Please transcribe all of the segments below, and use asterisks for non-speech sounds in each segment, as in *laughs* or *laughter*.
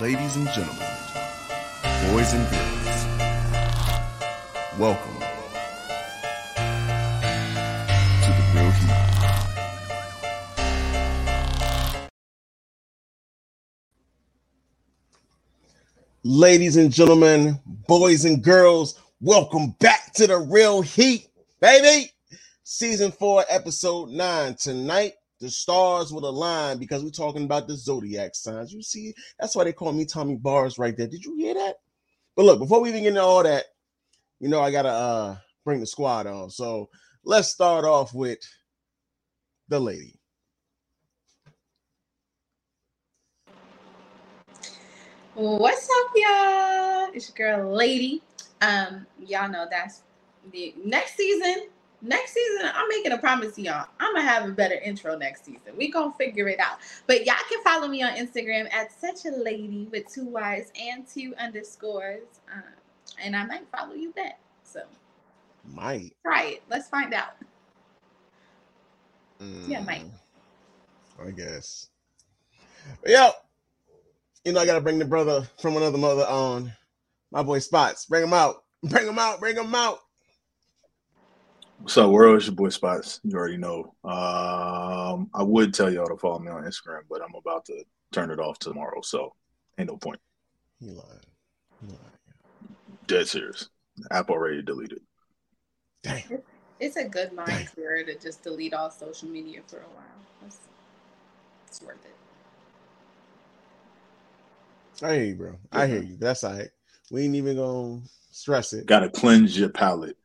ladies and gentlemen, boys and girls, welcome to the Real Heat. Ladies and gentlemen, boys and girls, welcome back to the Real Heat, baby. Season four, episode nine. Tonight, the stars will align because we're talking about the zodiac signs. You see, that's why they call me Tommy Bars right there. Did you hear that? But look, before we even get into all that, you know, I gotta uh bring the squad on. So let's start off with the lady. What's up, y'all? It's your girl, Lady. Um, y'all know that's the next season. Next season, I'm making a promise to y'all. I'm gonna have a better intro next season. We gonna figure it out. But y'all can follow me on Instagram at such a lady with two Y's and two underscores. Um, and I might follow you back. So Might. try it. Let's find out. Yeah, Mike. Mm, I guess. But yo, you know I gotta bring the brother from another mother on. My boy Spots. Bring him out. *laughs* Bring him out. Bring him out. What's up, world? It's your boy Spots. You already know. Um, I would tell y'all to follow me on Instagram, but I'm about to turn it off tomorrow, so ain't no point. You lying. He lying. Dead serious. The app already deleted. Dang. It's a good mind Dang. clear to just delete all social media for a while. It's, it's worth it. I hear you, bro. I hear you. That's all right. We ain't even gonna stress it. Got to cleanse your palate.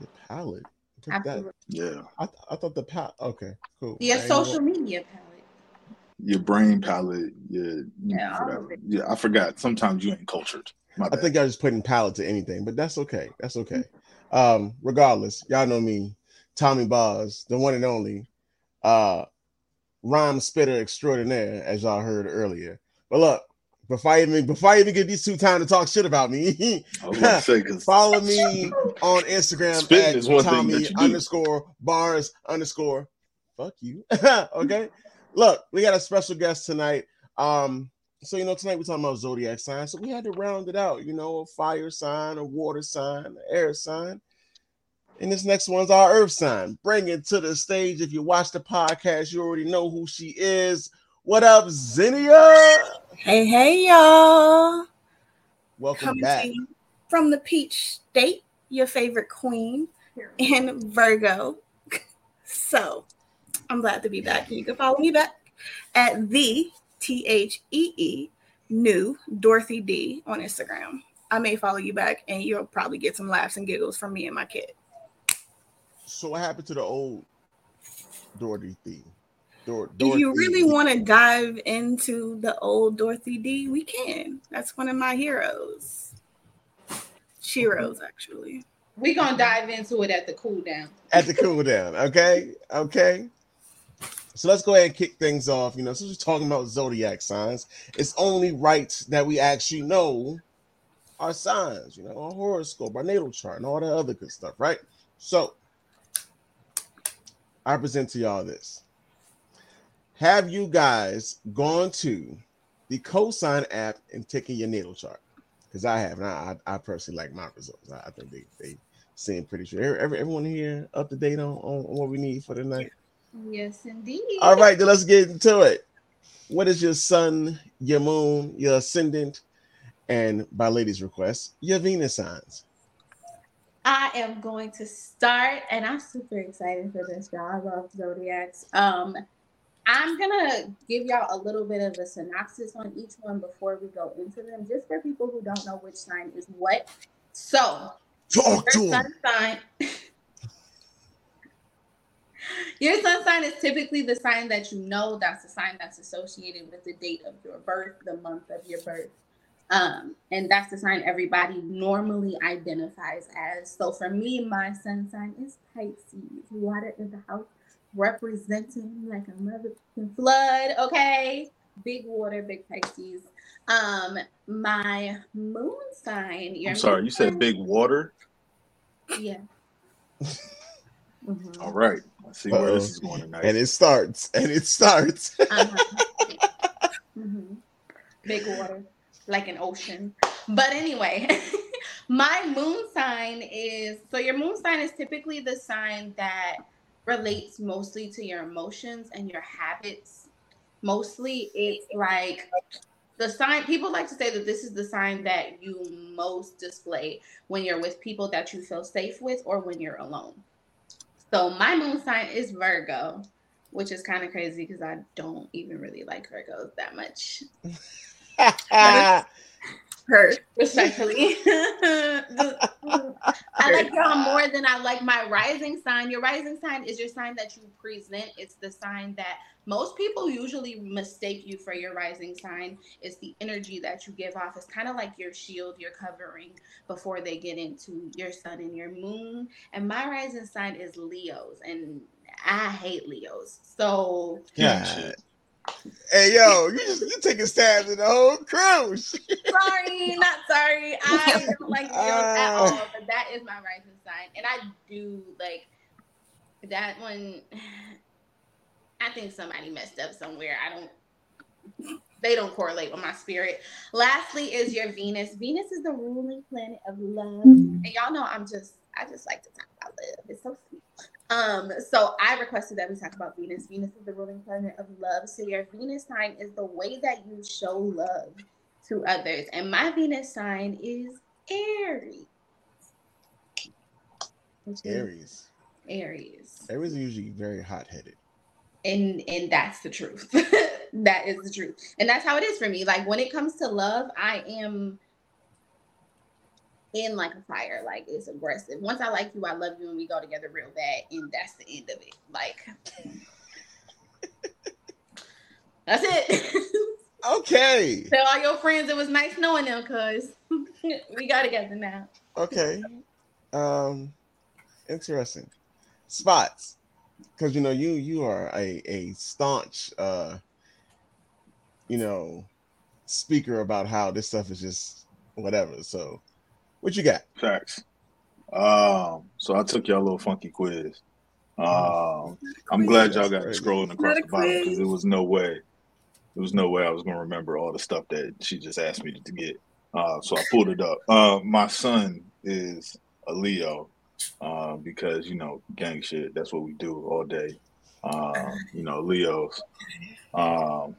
The palette. Took that. Yeah, I, th- I thought the palette. Okay, cool. Your I social gonna- media palette. your brain palette. Your, Yeah, know, all whatever. of it. Yeah, I forgot. Sometimes you ain't cultured. My I think I just putting palette to anything, but that's okay. That's okay. Um, regardless, y'all know me, Tommy Bars, the one and only uh rhyme spitter extraordinaire, as y'all heard earlier. But look, before I even before I even give these two time to talk shit about me, I was about to say *laughs* follow me on Instagram *laughs* Spitting at is one thing Tommy that you do. underscore bars underscore. Fuck you. *laughs* okay. Look, we got a special guest tonight. Um, so you know, tonight we're talking about zodiac signs. So we had to round it out, you know, a fire sign, a water sign, an air sign. And this next one's our earth sign. Bring it to the stage. If you watch the podcast, you already know who she is. What up, Xenia? Hey, hey, y'all. Welcome Coming back. from the Peach State, your favorite queen in Virgo. *laughs* So I'm glad to be back. You can follow me back at the T H E E new Dorothy D on Instagram. I may follow you back and you'll probably get some laughs and giggles from me and my kid. So what happened to the old Dorothy theme? Dor- If you really want to dive into the old Dorothy D, we can. That's one of my heroes. Sheroes, actually. We're gonna dive into it at the cool down. at the cool down. Okay, okay. So let's go ahead and kick things off. You know, since we're talking about zodiac signs, it's only right that we actually know our signs. You know, our horoscope, our natal chart, and all that other good stuff, right? So I present to y'all this. Have you guys gone to the cosign app and taken your natal chart? Because I have, and I, I I personally like my results. I, I think they they seem pretty sure. Every, every- everyone here up to date on, on what we need for tonight. Yes, indeed. All right, then let's get into it. What is your sun, your moon, your ascendant, and by ladies' request, your Venus signs? I am going to start, and I'm super excited for this, y'all. I love zodiacs. Um, I'm gonna give y'all a little bit of a synopsis on each one before we go into them, just for people who don't know which sign is what. So, Talk your sun sign. *laughs* Your sun sign is typically the sign that you know. That's the sign that's associated with the date of your birth, the month of your birth. Um, and that's the sign everybody normally identifies as. So for me, my sun sign is Pisces, water in the house, representing like a motherfucking flood. Okay, big water, big Pisces. Um, my moon sign. Your I'm sorry. moon You said sign- big water. Yeah. Mhm. *laughs* All right. Let's see where Uh-oh. this is going tonight. And it starts, and it starts. Uh-huh. *laughs* Mhm. big water, like an ocean. But anyway, *laughs* my moon sign is so your moon sign is typically the sign that relates mostly to your emotions and your habits. Mostly, it's like the sign people like to say that this is the sign that you most display when you're with people that you feel safe with or when you're alone. So my moon sign is Virgo, which is kind of crazy because I don't even really like Virgos that much. *laughs* Her. *laughs* Respectfully. *laughs* I like y'all more than I like my rising sign. Your rising sign is your sign that you present. It's the sign that most people usually mistake you for your rising sign. It's the energy that you give off. It's kind of like your shield, your covering before they get into your sun and your moon. And my rising sign is Leo's, and I hate Leos. So God. Hey yo, you just you taking stabs at the whole crew. *laughs* sorry, not sorry. I *laughs* don't like Leos at Uh. all, but that is my rising sign, and I do like that one. I think somebody messed up somewhere. I don't. They don't correlate with my spirit. Lastly, is your Venus. Venus is the ruling planet of love, and y'all know I'm just. I just like to talk about love. It's so sweet. Um, so I requested that we talk about Venus. Venus is the ruling planet of love. So your Venus sign is the way that you show love to others. And my Venus sign is Aries. Is Aries. Aries. Aries are usually very hot headed. And and that's the truth. *laughs* that is the truth. And that's how it is for me. Like when it comes to love, I am in like a fire. Like it's aggressive. Once I like you, I love you, and we go together real bad, and that's the end of it. Like *laughs* that's it. *laughs* Okay. Tell all your friends it was nice knowing them, cause *laughs* we got together now. Okay. Um interesting. Spots. Because you know you you are a, a staunch uh you know speaker about how this stuff is just whatever. So what you got? Facts. Um, so I took y'all a little funky quiz. Um, I'm glad y'all got scrolling across the bottom because quiz. there was no way, there was no way I was gonna remember all the stuff that she just asked me to get. Uh, so I pulled it up. Uh, my son is a Leo, uh, because you know gang shit. That's what we do all day. Um, you know Leos, um,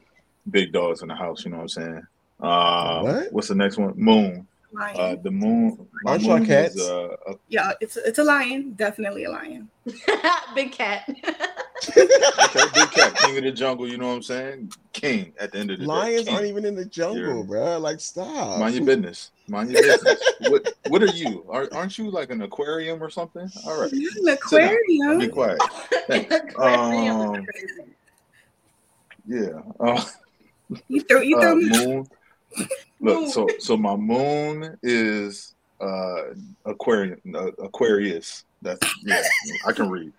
big dogs in the house. You know what I'm saying? Um, What? What's the next one? Moon. Lion. Uh, the moon. my Aren't y'all moon cats? Is, uh, a yeah, it's it's a lion. Definitely a lion. *laughs* Big cat. *laughs* Okay, big cat, king of the jungle. You know what I'm saying? King at the end of the Lions day. aren't even in the jungle, Yeah. bro. Like stop. Mind your business. Mind your business. *laughs* what What are you? Are, aren't you like an aquarium or something? All right, an aquarium. be quiet. Thanks. Um, Yeah. Uh, You throw you uh, throw me. moon. Look, so so my moon is uh Aquarium uh, Aquarius. That's yeah. I can read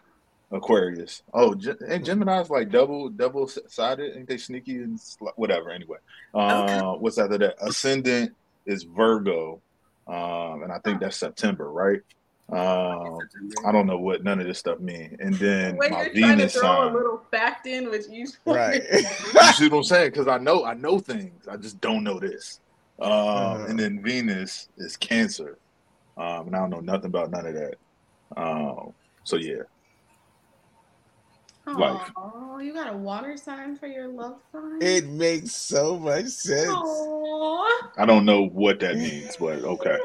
Aquarius. Oh, Ge- and Gemini's like double double sided. Ain't they sneaky and sl- whatever? Anyway, uh, what's after that? Ascendant is Virgo, um, and I think that's September, right? Um, I don't know what none of this stuff mean. And then When my you're trying to Venus throw sign. a little fact in, which you Right. *laughs* you see what I'm saying? Because I know I know things. I just don't know this. Um, Uh-huh. And then Venus is Cancer, um, and I don't know nothing about none of that. Um, so yeah, life. Oh, you got a water sign for your love sign? it makes so much sense. Aw. I don't know what that means, but okay.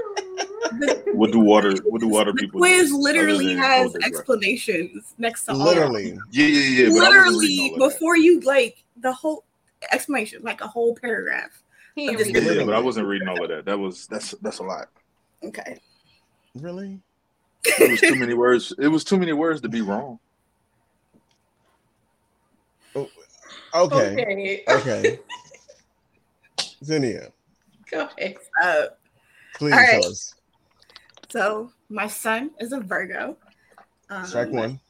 What do water? What do water The people? quiz do other literally has hold their explanations next to all. Literally. Yeah, yeah, yeah. But I wasn't literally reading all of that. before you like the whole explanation, like a whole paragraph. He ain't Just Yeah, yeah, it. but I wasn't reading all of that. That was that's that's a lot. Okay. Really? It was too many words. It was too many words to be wrong. Okay. Okay. Okay. *laughs* Xenia, Go ahead. Uh, please All right. tell us. so my son is a Virgo. Um, Strike one.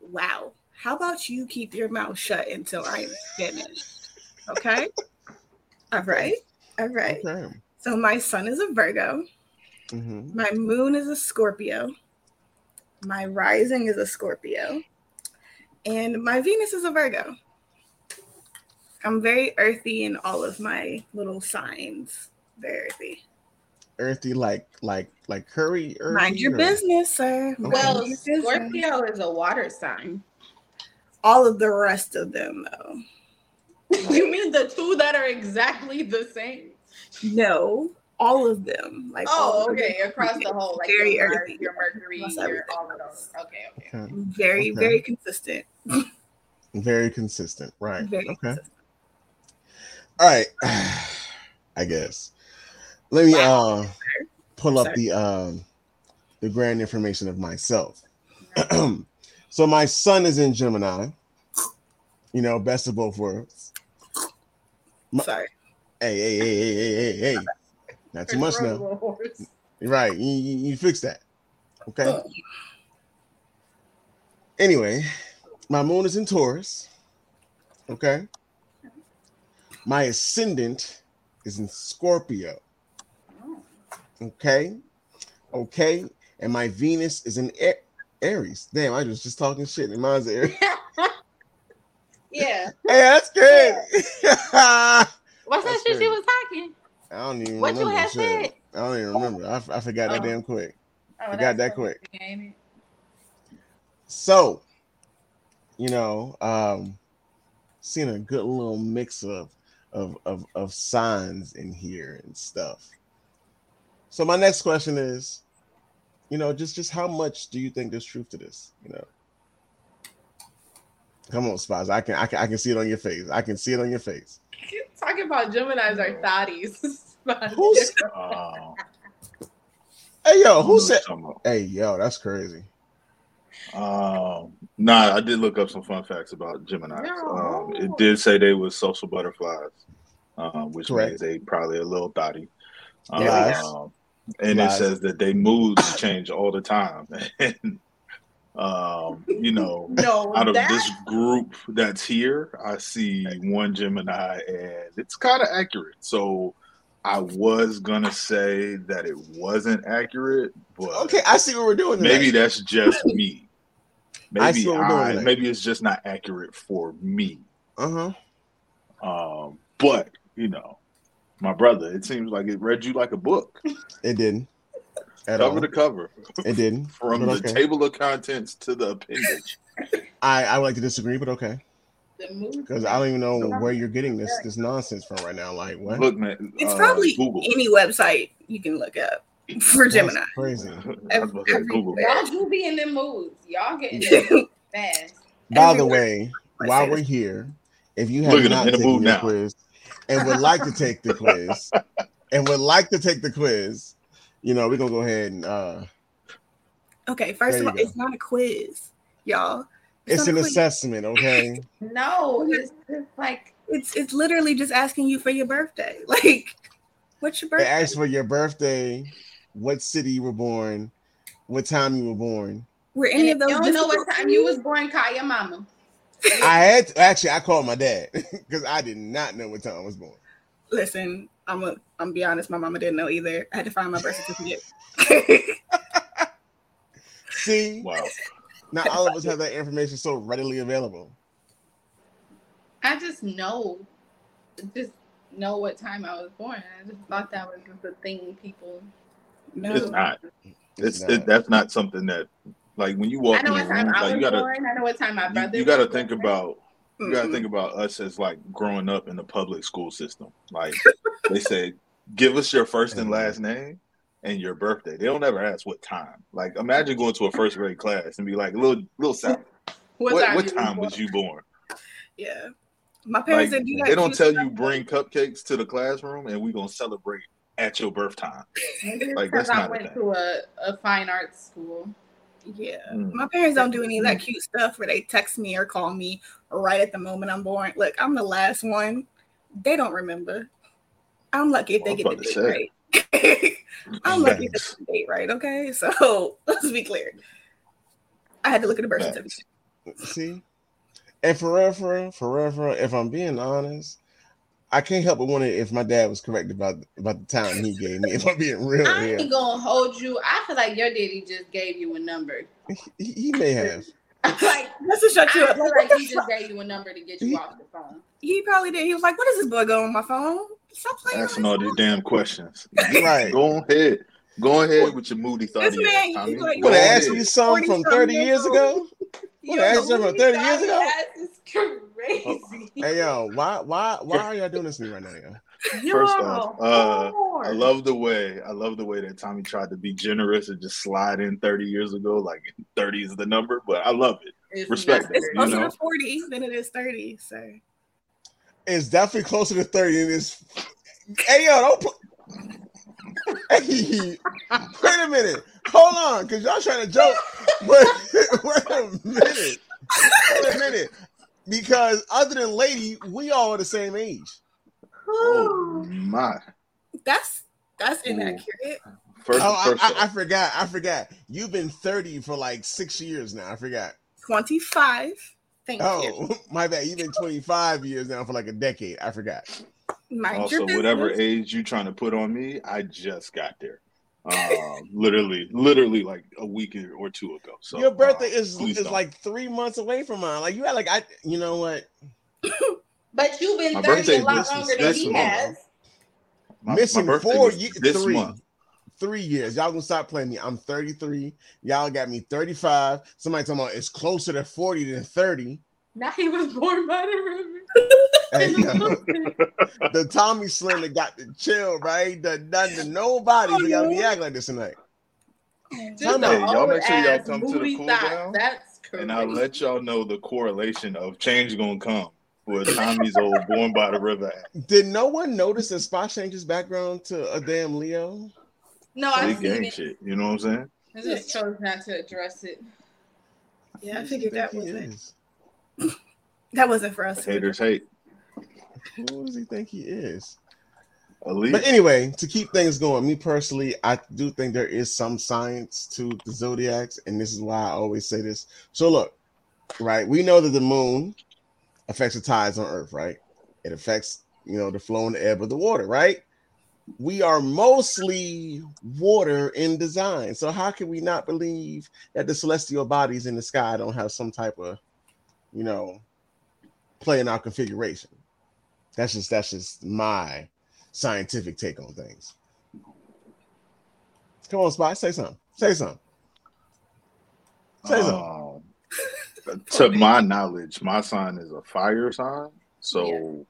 Wow. How about you keep your mouth shut until I'm finished? Okay. All right. All right. Okay. So my sun is a Virgo. hmm My moon is a Scorpio. My rising is a Scorpio. And my Venus is a Virgo. I'm very earthy in all of my little signs. Very earthy. Earthy, like like like curry. Earthy, Mind your or- business, sir. Mind Well, your business. Scorpio is a water sign. All of the rest of them, though. *laughs* you mean the two that are exactly the same? No, all of them. Like Oh, okay. them. Across the whole, like Very your, earthy. your Mercury, your all of those. Okay, okay. Okay. Very, Okay. very consistent. Very consistent, right? Very okay. consistent. All right. *sighs* I guess. Let me uh pull up Sorry. the um the grand information of myself. *clears throat* so my son is in Gemini. You know, best of both worlds. Sorry. Hey, hey, hey, hey, hey, hey, hey. Not too much now. row of a horse. You're right. You, you, you fix that. Okay. Anyway, my moon is in Taurus. Okay. My ascendant is in Scorpio. Okay. Okay. And my Venus is in Aries. Damn, I was just talking shit. And mine's Aries. *laughs* Yeah. hey, that's good. I *laughs* What's that shit crazy. you was talking? I don't even What you remember. had shit. said? I don't even remember. I, I forgot that Oh. damn quick. Oh, Forgot that so quick. interesting. So, you know, um, seeing a good little mix of of of of signs in here and stuff. So my next question is, you know, just just how much do you think there's truth to this? You know, come on, Spies. I can I can I can see it on your face. I can see it on your face. Talking about Gemini's are thotties. *laughs* Who's- *laughs* Oh, Hey yo, who said? Hey yo, that's crazy. Um, nah, I did look up some fun facts about Gemini. No. Um, it did say they were social butterflies, um, which Correct. means they probably a little thotty. Um, Lies. and Lies. it says that they moods change all the time. *laughs* and, um, you know, *laughs* no, out of that, this group that's here, I see one Gemini, and it's kind of accurate. So I was gonna say that it wasn't accurate, but Okay, I see what we're doing. maybe tonight. that's just me. *laughs* I Maybe see what we're doing I, maybe it's just not accurate for me. uh huh. Um, but you know, my brother, it seems like it read you like a book, It didn't. At cover all. to cover, It didn't. *laughs* from but the okay. table of contents to the appendage. *laughs* I, I would like to disagree, but okay. Because I don't even know where you're getting this this nonsense from right now. Like what? Look, man, It's uh, probably Google. any website you can look up for That's Gemini. crazy. *laughs* I was about to say Google. Y'all do be in them moods. Y'all getting them fast. By the way, while we're here, if you have Look not taken the taken mood your now. quiz and would like to take the quiz and would like to take the quiz, you know, we're gonna go ahead and uh Okay, first There of all, go. it's not a quiz, y'all. it's not an assessment, okay? *laughs* No, it's just like It's it's literally just asking you for your birthday. *laughs* Like, what's your It birthday? asks for your birthday, what city you were born, what time you were born. Were any and of those? you don't know what time you was born, call your mama. I had to, actually I called my dad *laughs* because I did not know what time I was born. Listen, I'm a, I'm be honest. My mama didn't know either. I had to find my birth certificate. *laughs* See, Wow. not all of us have that information so readily available. I just know, just know what time I was born. I just thought that was just a thing people. no, It's not. It's not. it, that's not something that like when you walk I know in the what time room, I like was you gotta born. I know what time my brother. you gotta was think born. about you gotta Mm-mm. think about us as like growing up in the public school system. Like *laughs* they say, give us your first and last name and your birthday. They don't ever ask what time. Like imagine going to a first grade class and be like, little little Sally, *laughs* What, what, time, what time was you born? Yeah, my Like parents didn't do that. they don't tell you bring cupcakes to the classroom and we're gonna celebrate at your birth time. Like, because that's I not a went thing. to a, a fine arts school. Yeah, Mm. my parents don't do any of that cute stuff where they text me or call me right at the moment I'm born. Look, I'm the last one. They don't remember. I'm lucky if they I get the date to right. I'm lucky if they get the *laughs* date right. Okay, *laughs* so let's be clear. I had to look at the birth Facts. certificate. See, and forever, real, for real, for real, for real, if I'm being honest, I can't help but wonder if my dad was correct about about the time he gave me. If I'm being real I here, ain't gonna hold you. I feel like your daddy just gave you a number. he, he may have. *laughs* like That's to shut you I up. feel Like, like he just gave you a number to get you off the phone. He probably did. He was like, "What is this boy going on my phone? Stop playing." Asking all these damn questions. *laughs* Right. Go ahead. Go ahead with your moody thought. This man, Tommy. he's like- Go Want to ahead. ask you something from 30 years years old. ago? *laughs* What, ask them from 30 years ago? That's crazy. Hey yo, why why why are y'all doing this to me right now, yo? First off, uh, I love the way I love the way that Tommy tried to be generous and just slide in 30 years ago, like 30 is the number, but I love it. It's respect not it, It's you closer know? to forty than it is thirty. So is definitely closer to 30 than this. Hey, yo, don't. Pl- hey, wait a minute. Hold on, because y'all trying to joke. *laughs* But wait a minute. Wait a minute. Because other than Lady, we all are the same age. Oh, my. That's that's inaccurate. First, oh, first I, I, I, forgot. I forgot. You've been 30 for like six years now. I forgot. 25. Thank oh, you. *laughs* my bad. You've been 25 years now for like a decade. I forgot. Mind also, whatever age you're trying to put on me, I just got there. Um, *laughs* literally, literally like a week or two ago. So your birthday uh, is is don't. like three months away from mine. Like you had like I, you know what? *coughs* but you've been my 30 a lot longer than he has. My, missing my four years, three. Month three years. Y'all gonna stop playing me. I'm 33. Y'all got me 35. Somebody talking about it's closer to 40 than 30. Now he was born by the river. *laughs* Hey, *laughs* the Tommy Slim that got the chill, right? The done to nobody. Oh, We gotta be acting like this tonight. Just Time the y'all make sure y'all come to the moody cool thoughts. down, That's crazy. and I'll let y'all know the correlation of change gonna come with Tommy's old "Born by the River" Did no one notice that Spot changed his background to a damn Leo? No, Big I've seen gang it. shit. You know what I'm saying? I just chose not to address it. Yeah, I Who figured that wasn't is? *laughs* that wasn't for us. to Haters hate. Who does he think he is? Elite. But anyway, to keep things going, me personally, I do think there is some science to the zodiacs, and this is why I always say this. So look, right? We know that the moon affects the tides on Earth, right? It affects, you know, the flow and the ebb of the water, right? We are mostly water in design. So how can we not believe that the celestial bodies in the sky don't have some type of, you know, play in our configuration? That's just that's just my scientific take on things. Come on, Spot, say something. Say something. Say something. Um, *laughs* to my knowledge, my sign is a fire sign, so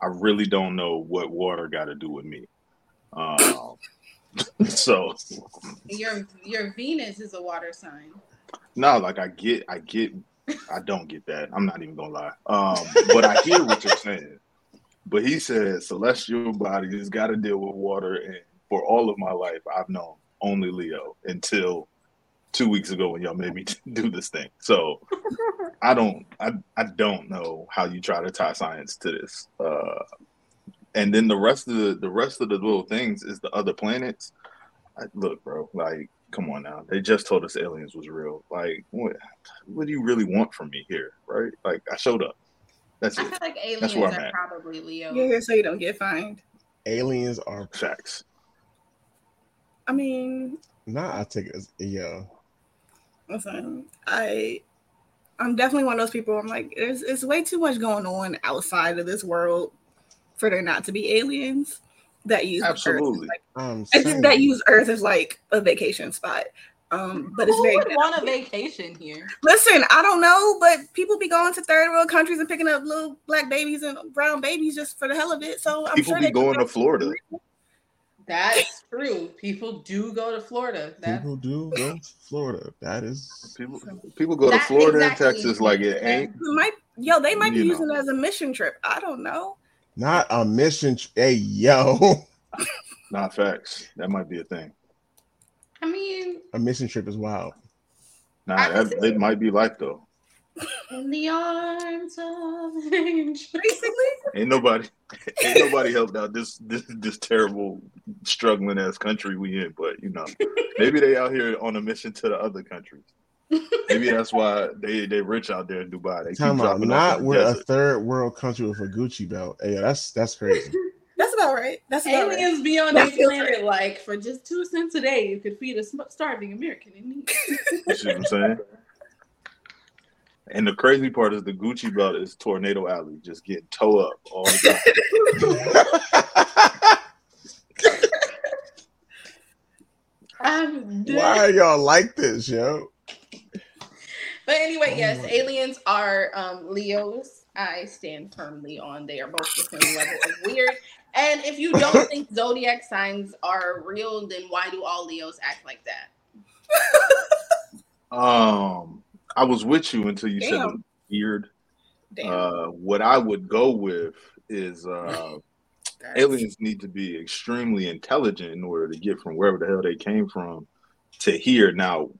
I really don't know what water got to do with me. Um, *laughs* so Your your Venus is a water sign. no, like I get, I get, I don't get that. I'm not even gonna lie. Um, but I hear what you're saying. But he said celestial bodies got to deal with water, and for all of my life, I've known only Leo until two weeks ago when y'all made me *laughs* do this thing. So I don't, I, I don't know how you try to tie science to this. Uh, and then the rest of the the rest of the little things is the other planets. I, look, bro, like, come on now. They just told us aliens was real. Like, what, what do you really want from me here, right? Like, I showed up. That's I it. feel like That's aliens where I'm are at. probably Leo. You're here so you don't get fined. Aliens are Facts. I mean, nah, I take it as yeah. listen, I I'm definitely one of those people. I'm like, there's it's way too much going on outside of this world for there not to be aliens that use Earth like, I'm I saying, think that use Earth as like a vacation spot. Um, but it's Who very would want a vacation here? listen. I don't know, but people be going to third world countries and picking up little black babies and brown babies just for the hell of it. So I'm People sure be they going to Florida. That's true. People do go to Florida. That's people do go to Florida. That is People people go to Florida exactly- and Texas like it ain't. might yo they might be You know. using it as a mission trip. I don't know. Not a mission. tr- Hey yo, *laughs* Not facts. That might be a thing. I mean, a mission trip is wild. Nah, that can it might be life though. in the arms of an angel. Basically, Ain't nobody *laughs* ain't nobody helped out this this this terrible struggling ass country we in. But you know, maybe they out here on a mission to the other countries. *laughs* Maybe that's why they they rich out there in Dubai. They keep Time out. dropping Not in we're a third world country with a Gucci belt. Hey, that's that's crazy. *laughs* that's about right. That's about right. Aliens be on That this feels planet like for just two cents a day, you could feed a starving American in need. You see what I'm saying? And the crazy part is the Gucci belt is Tornado Alley, just getting toe up all the time. *laughs* I'm dead. Why are y'all like this, yo? But anyway, Oh yes, aliens are um, Leos. I stand firmly on they are both the same level of weird. And if you don't *laughs* think zodiac signs are real, then why do all Leos act like that? um, I was with you until you said it was weird. Damn. Uh, what I would go with is uh, *laughs* aliens need to be extremely intelligent in order to get from wherever the hell they came from to here. Now,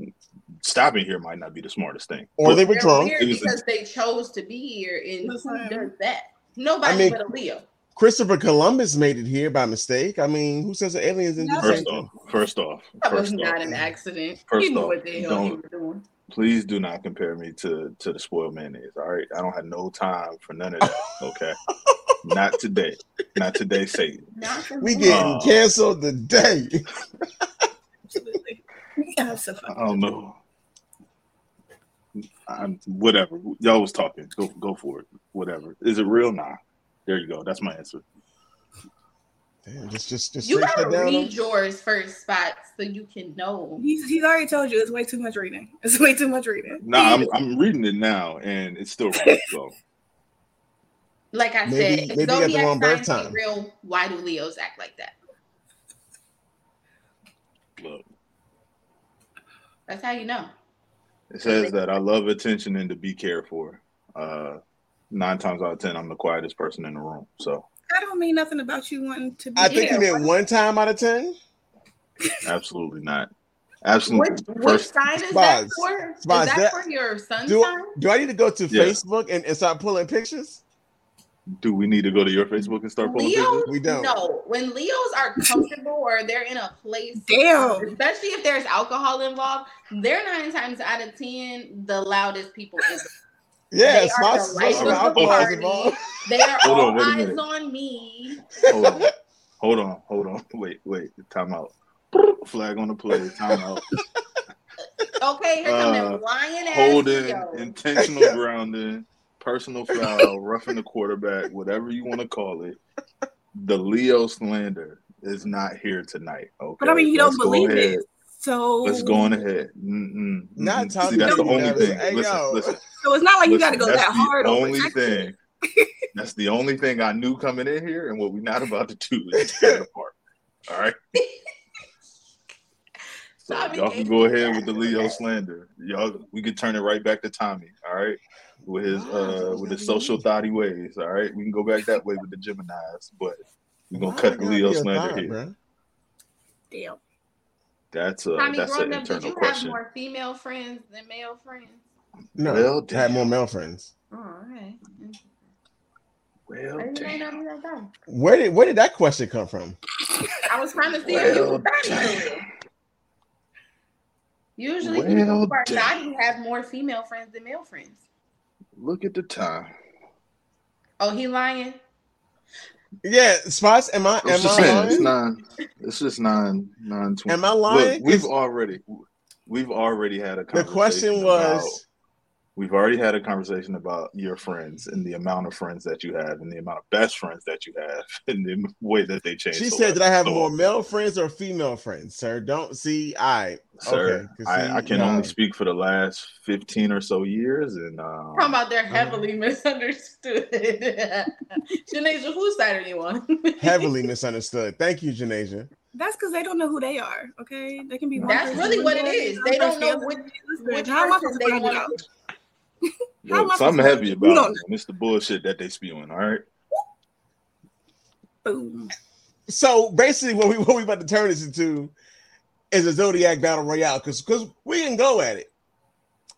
stopping here might not be the smartest thing. Or they were drunk. weird It was a- because they chose to be here, and who does that? Nobody I mean- but a Leo. Christopher Columbus made it here by mistake. I mean, who says the aliens didn't do the First off, first off, That was first not an accident. First he knew off, what the hell he don't- was doing. please do not compare me to to the spoiled mayonnaise. All right, I don't have no time for none of that. Okay, *laughs* not today, not today, Satan. Not We getting Uh, canceled today. *laughs* *laughs* Absolutely. Yeah, so I don't know. I'm whatever. Y'all was talking. Go go for it. Whatever. Is it real? Nah. There you go. That's my answer. Damn, just just just You gotta down. read yours first, spots, so you can know. He's, he's already told you it's way too much reading. It's way too much reading. Nah, I'm I'm reading it now, and it's still wrong. So Like I Maybe- said, maybe if you got the wrong birth time. real, why do Leos act like that? look, That's how you know. it says that I love attention and to be cared for. Uh, nine times out of ten, I'm the quietest person in the room. So I don't mean nothing about you wanting to be. I think you he meant one time out of ten. absolutely not. Absolutely. Which, which sign is that Spies. for? Is that, that- for your sun Do sign? do I need to go to Yeah. Facebook and, and start pulling pictures? Do we need to go to your Facebook and start pulling Leo, pictures? We don't. No, when Leos are *laughs* comfortable or they're in a place, Damn. especially if there's alcohol involved, they're nine times out of ten the loudest people. In the *laughs* Yeah, They are spots. the life of of the alcohol party. involved. *laughs* They are Hold all on, eyes on me. Hold on. Hold on. Hold on. Wait, wait. Time out. Flag on the play. Time out. Okay, here come Uh, them lying ass Holding, Leos. intentional grounding, personal foul, roughing the quarterback, whatever you want to call it. The Leo slander is not here tonight. Okay. But I mean, you Let's don't believe ahead. it. So Let's go on ahead. Mm-mm, Not mm-mm. Tommy See, that's the only Davis. thing. Hey, listen, listen. So it's not like you got to go that's that the hard only it. thing. That's the only thing I knew coming in here, and what we're not about to do is *laughs* tear it apart. All right. So y'all can go ahead with the Leo slander. Y'all, we can turn it right back to Tommy. All right, with his uh with his social thoughty ways. All right, we can go back that way with the Gemini's, but we're gonna Why cut I the Leo be slander thought, here. bruh? Damn. That's uh Tommy, that's an growing up, did internal you have question. more female friends than male friends? No, Well, I had more male friends. Oh, okay. Well, Maybe they damn. don't be like that. Where did where did that question come from? I was trying to see if you were back to Usually, Well, people who are damn. naughty have more female friends than male friends. Look at the time. Oh, he lying? Yeah, spots. Am I I'm am just I saying, it's lying? nine. It's just nine nine twenty. Am I lying? Look, we've already we've already had a conversation. The conversation. question about- was we've already had a conversation about your friends and the amount of friends that you have and the amount of best friends that you have *laughs* and the way that they change. she so said that I have So, more male friends or female friends, sir. Don't see I Sir, okay, 'cause I, I can no. only speak for the last fifteen or so years, and um, Talking about they're heavily misunderstood. *laughs* Janasia, whose side are you on? *laughs* heavily misunderstood. Thank you, Janasia. That's because they don't know who they are. Okay, they can be. That's really what it boy, is. one They don't know the which- other. Listen, which how am I person supposed they to find want out? To- How am look, I something heavy about them. It's the bullshit that they spewing. All right, Boom. So basically, what we *laughs* what we about to turn this into is a zodiac battle royale because because we can go at it,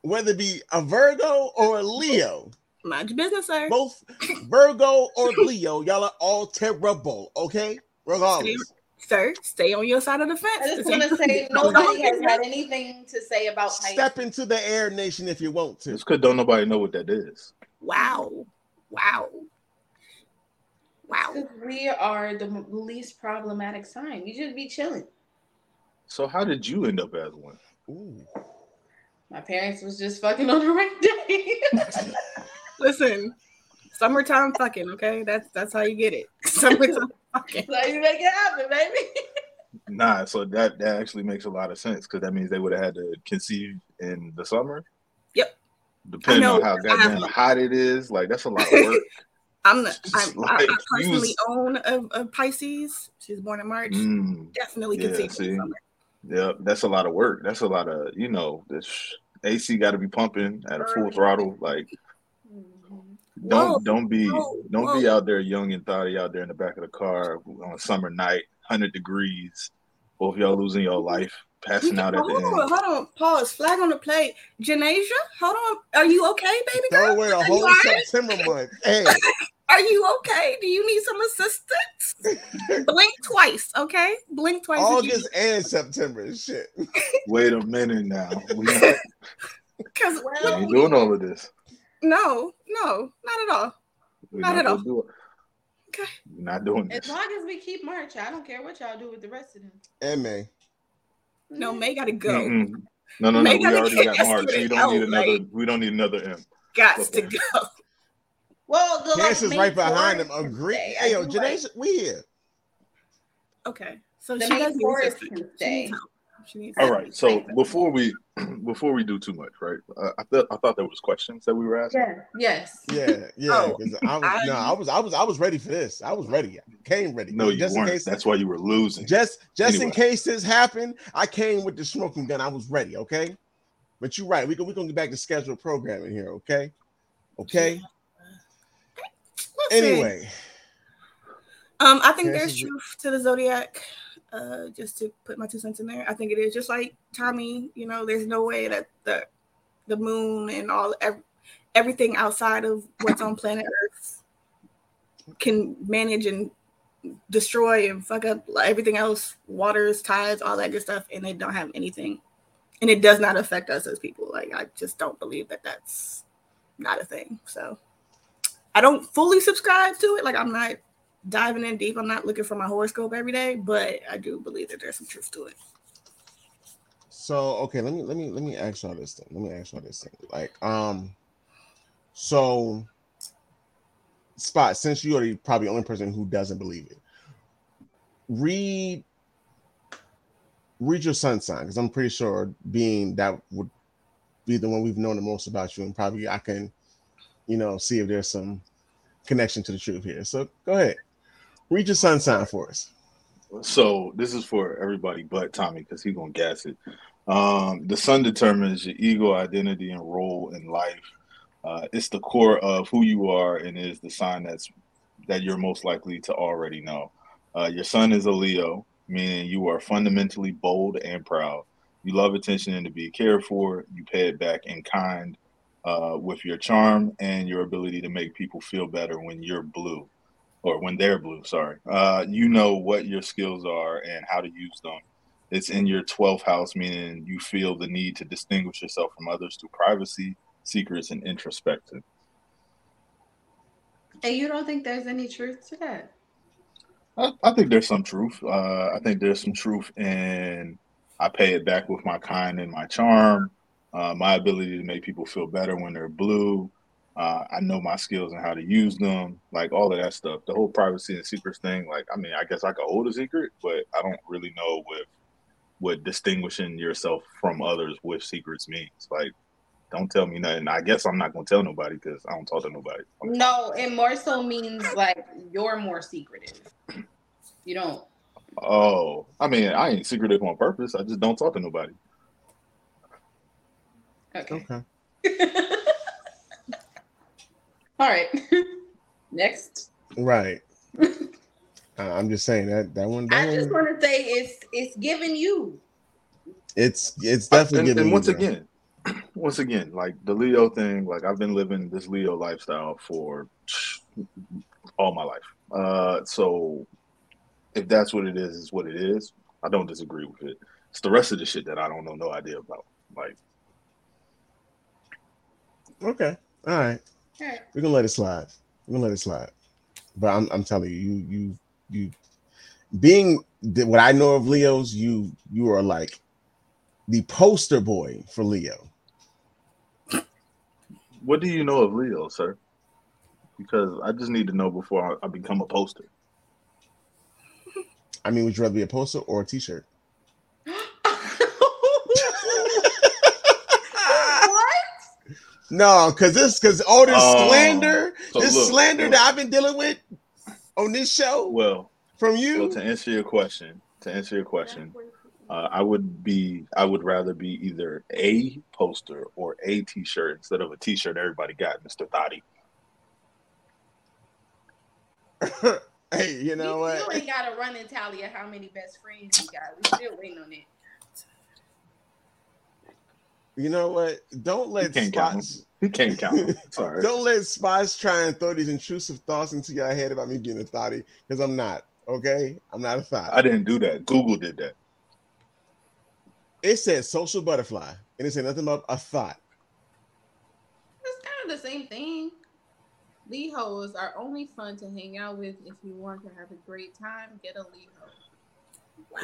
whether it be a Virgo or a Leo, Mind your business, sir. both Virgo or Leo, y'all are all terrible. Okay, regardless. Sir, stay on your side of the fence. I just This want to say nobody has had anything to say about Pisces. Step into the air nation if you want to. it's because don't nobody know what that is. Wow. Wow. Wow. We are the least problematic sign. You just be chilling. So how did you end up as one? Ooh. My parents was just fucking on the right day. *laughs* Listen, summertime fucking, okay? That's that's how you get it. *laughs* Summertime fucking. so you make it happen, baby. *laughs* Nah, so that that actually makes a lot of sense because that means they would have had to conceive in the summer. Yep. Depending know, on how I have- goddamn hot it is, like that's a lot of work. *laughs* I'm the *laughs* I'm, I, I personally use- own a, a Pisces. She's born in March. Mm, Definitely Yeah, conceived in see? the summer. yeah, that's a lot of work. That's a lot of you know. This AC got to be pumping at a full throttle. Like. Don't Whoa, don't be whoa, don't be out there young and thotty out there in the back of the car on a summer night, hundred degrees. Both y'all losing your life, passing out at the hold on, end. hold on, pause. Flag on the plate. Janasia, hold on. Are you okay, baby Throw girl? away the Are whole you all right? September month. *laughs* Hey, Are you okay? Do you need some assistance? *laughs* Blink twice, okay? Blink twice. if you- August and September shit. Wait a minute now. We, *laughs* Because we Well, ain't doing all of this. No, no, not at all. We're Not at all. do. Okay. We're not doing As long as we keep March, I don't care what y'all do with the rest of them. And May. No, May gotta go. Mm-mm. No, no, no. May We gotta already get got March. We don't need another. like- We don't need another M. Got to go. Well, the like, Cancer's May right behind them. 4th Agree. Hey, yo, I do like- we here. Okay. So The she May does need forest assistance. She needs help. She needs All help. right. So before we *clears throat* before we do too much, right? Uh, I thought I thought there was questions that we were asking. Yes. Yes. Yeah, *laughs* yeah. Oh, 'cause I was I- no, I was I was I was ready for this. I was ready. I came ready. No, you just weren't. in case That's why you were losing. just just in Anyway. case this happened, I came with the smoking gun. I was ready, okay? But you're right. We can we gonna get back to scheduled programming here, okay? Okay. Listen, Anyway, Um, I think Okay, there's truth to the zodiac. Uh, just to put my two cents in there, I think it is just like Tommy. You know, there's no way that the the moon and all ev- everything outside of what's on planet Earth can manage and destroy and fuck up everything else, waters, tides, all that good stuff, and they don't have anything, and it does not affect us as people. Like I just don't believe that that's not a thing. So I don't fully subscribe to it. Like I'm not diving in deep. I'm not looking for my horoscope every day, but I do believe that there's some truth to it. so okay, let me let me let me ask y'all this thing. Let me ask y'all this thing. Like, um, so spot, since you're the probably the only person who doesn't believe it, read read your sun sign because I'm pretty sure being that would be the one we've known the most about you, and probably I can, you know, see if there's some connection to the truth here. So go ahead, read your sun sign for us. So this is for everybody but Tommy because he's gonna gas it. Um, the sun determines your ego, identity, and role in life. Uh, it's the core of who you are, and is the sign that's that you're most likely to already know. Uh, your sun is a Leo, meaning you are fundamentally bold and proud. You love attention and to be cared for. You pay it back in kind uh, with your charm and your ability to make people feel better when you're blue or when they're blue, sorry. Uh, you know what your skills are and how to use them. It's in your 12th house, meaning you feel the need to distinguish yourself from others through privacy, secrets, and introspection. And you don't think there's any truth to that? I, I think there's some truth. Uh, I think there's some truth in I pay it back with my kind and my charm, uh, my ability to make people feel better when they're blue. Uh, I know my skills and how to use them, like all of that stuff. The whole privacy and secrets thing, like I mean, I guess I could hold a secret, but I don't really know what what distinguishing yourself from others with secrets means. Like, don't tell me nothing. I guess I'm not gonna tell nobody because I don't talk to nobody. No, it more so means like you're more secretive. You don't. Oh, I mean, I ain't secretive on purpose. I just don't talk to nobody. Okay. Okay. *laughs* All right. *laughs* Next. Right. *laughs* Uh, I'm just saying that that one. That I just one want to say it's it's giving you. it's it's definitely and, giving. and you once the- again, *clears throat* once again, like the Leo thing, like I've been living this Leo lifestyle for *sniffs* all my life. Uh, so if that's what it is, is what it is. I don't disagree with it. It's the rest of the shit that I don't know no idea about. Like, Okay. All right. All right. We're gonna let it slide. We're gonna let it slide. But I'm I'm telling you, you you you being the, what I know of Leos, you you are like the poster boy for Leo. what do you know of Leo, sir? Because I just need to know before I, I become a poster. I mean, would you rather be a poster or a T-shirt? No, because this, because all this Oh, slander, so this look, slander look. that I've been dealing with on this show Well, from you. well, to answer your question, to answer your question, uh, I would be, I would rather be either a poster or a T-shirt instead of a T-shirt everybody got, Mister Thotty. *laughs* hey, you know we what? still ain't got a running tally of how many best friends you got. We still waiting on it. You know what? Don't let can't count spots. He can't count. *laughs* Sorry. Don't let spots try and throw these intrusive thoughts into your head about me being a thotty, because I'm not. Okay, I'm not a thought. I didn't do that. Google did that. It said social butterfly, and it said nothing about a thought. It's kind of the same thing. Lehos are only fun to hang out with if you want to have a great time. Get a Leho.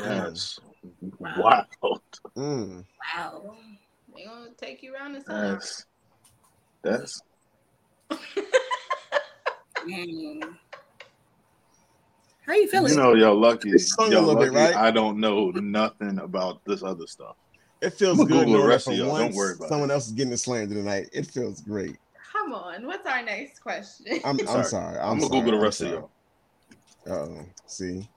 That's wild. Mm. Wow. They gonna take you around the sun. That's that's *laughs* Mm. How you feeling? you know y'all lucky. It stung a Y'all little lucky bit, right? I don't know nothing about this other stuff. It feels I'm good Google the knowing rest of y'all. Don't worry about someone else is getting the slander tonight. It feels great. Come on, what's our next question? I'm, I'm *laughs* Sorry. sorry. I'm, I'm, gonna sorry. Google the I'm rest of y'all. Uh-oh. See,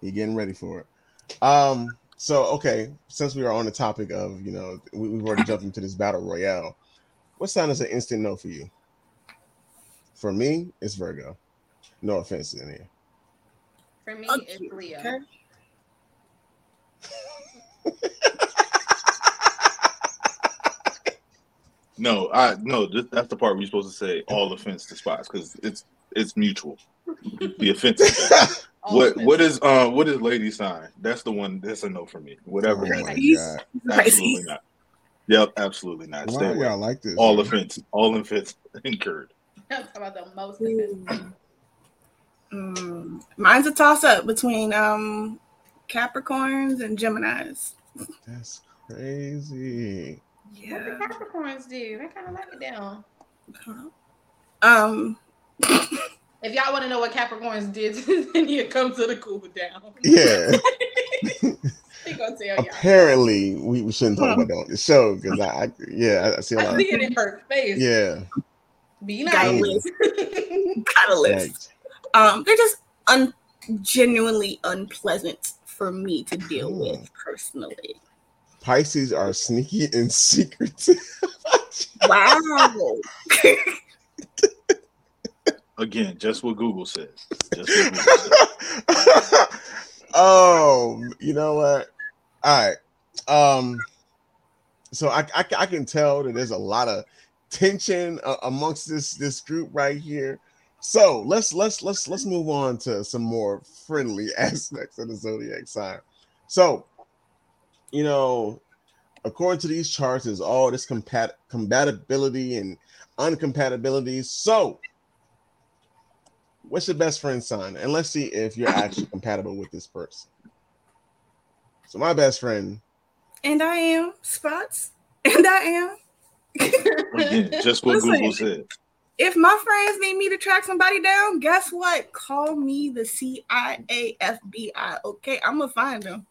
you're getting ready for it. Um. So okay, since we are on the topic of you know we, we've already jumped into this battle royale, what sign is an instant no for you? For me, it's Virgo. No offense in here. For me, Okay, it's Leo. okay. No, I no. This, that's the part we're supposed to say. All offense to spots because it's it's mutual. The offensive. *laughs* thing. All what of it. what is uh what is lady sign? That's the one. That's a no for me. Whatever. Oh that my Absolutely not. Yep, absolutely not. Why Stay are away. y'all like this? All man? offense. All offense *laughs* incurred. I'm talking about the most Ooh. offensive. Mm. Mine's a toss up between um Capricorns and Geminis. That's crazy. What the Yeah. Capricorns do? I kind of like it down. Um *laughs* If y'all want to know what Capricorns did, *laughs* then you come to the cool down. Yeah. *laughs* He tell y'all. Apparently, we, we shouldn't talk about that on the show because I, I yeah I, I see a I lot. see it in her face. Yeah. Be Got a nice. list. *laughs* got a list. Um they're just un- genuinely unpleasant for me to deal Hmm. with personally. Pisces are sneaky and secretive. Wow. Again, just what Google says. What Google says. *laughs* oh, you know what? All right. Um, so I, I I can tell that there's a lot of tension uh, amongst this this group right here. So let's let's let's let's move on to some more friendly *laughs* aspects of the zodiac sign. So, you know, according to these charts, there's all this compat- compatibility and uncompatibility. So, what's your best friend's sign? And let's see if you're actually compatible with this person. So, my best friend, and I am spots. And I am. *laughs* Just what Listen. Google said. if my friends need me to track somebody down, guess what? Call me the CIA FBI. Okay, I'm gonna find them.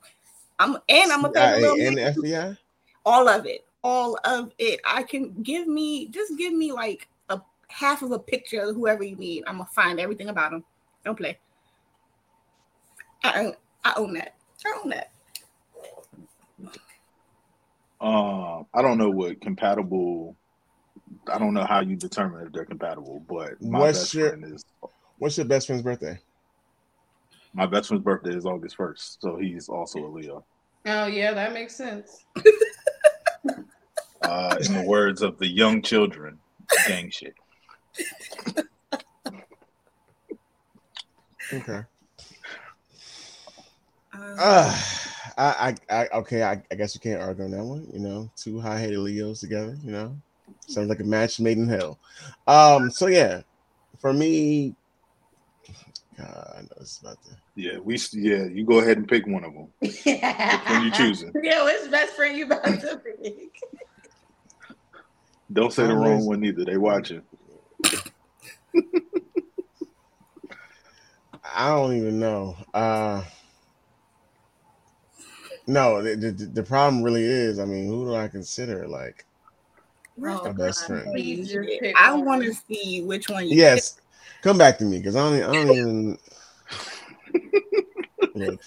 I'm and I'm gonna pay a CIA little and the FBI. all of it, all of it. I can give me just give me like a half of a picture of whoever you need. I'm gonna find everything about them. Don't play. I own, I own that. I own that. Um, I don't know what compatible. I don't know how you determine if they're compatible, but my What's best your- friend is What's your best friend's birthday? my best friend's birthday is August first, so he's also a Leo. Oh yeah, that makes sense. Uh, in the words of the young children, gang shit. Okay. Um, Uh, I, I, I, okay. I, I guess you can't argue on that one. You know, two high-headed Leos together. You know, sounds like a match made in hell. Um. So yeah, for me, God, I know it's about to. Yeah, we yeah. You go ahead and pick one of them. Yeah. *laughs* When you choosing, *laughs* Yeah, which best friend you about to pick? Don't say the wrong one either. They watching. *laughs* I don't even know. Uh no, the, the, the problem really is, I mean, who do I consider like Oh, my best God, friend? please just pick I want to see which one you Yes, come back to me because I don't, I don't even. *laughs* Look,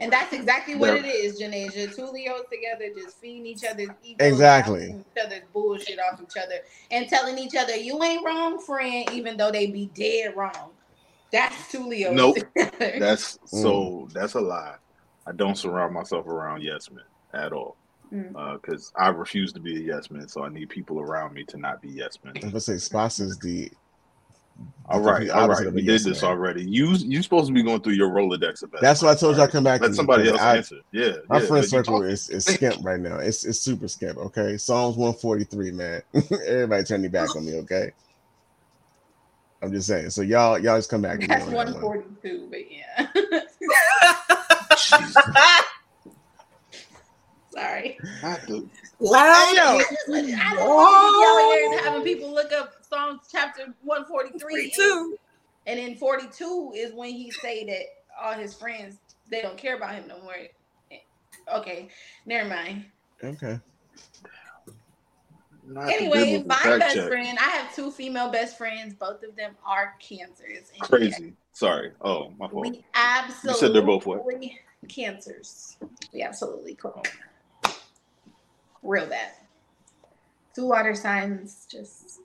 And that's exactly what Yeah. it is, Janasia. Two Leos together, just feeding each other's egos, Exactly. each other's bullshit off each other, and telling each other, "You ain't wrong, friend," even though they be dead wrong. That's two Leos. Nope. together. *laughs* That's Mm. so. That's a lie. I don't surround myself around yes men at all Mm. because I refuse to be a yes man. So I need people around me to not be yes men. I'm gonna say Spots is the. All the right, complete all opposite right. of a We did this man. already. You you supposed to be going through your Rolodex of That's why I friends, told you all I'd come back. to Let you, somebody else I- answer. Yeah, My yeah, friend circle talk- is, is skimp right now. It's it's super skimp. Okay, Psalms 143, man. *laughs* Everybody turn your back on me. Okay. I'm just saying. So y'all y'all just come back. to That's on that one one. forty-two, but yeah. *laughs* Sorry. not the- Loud. Hey. I don't want to be out here having people look up Psalms chapter one forty-three. Too. And in 42 is when he say that all his friends they don't care about him no more. Okay, never mind. Okay. not Anyway, my best check. friend, I have two female best friends. Both of them are cancers. And Crazy. Sorry. Oh, my fault. We absolutely said they're both what? cancers. We absolutely cool. Real bad. Two water signs, just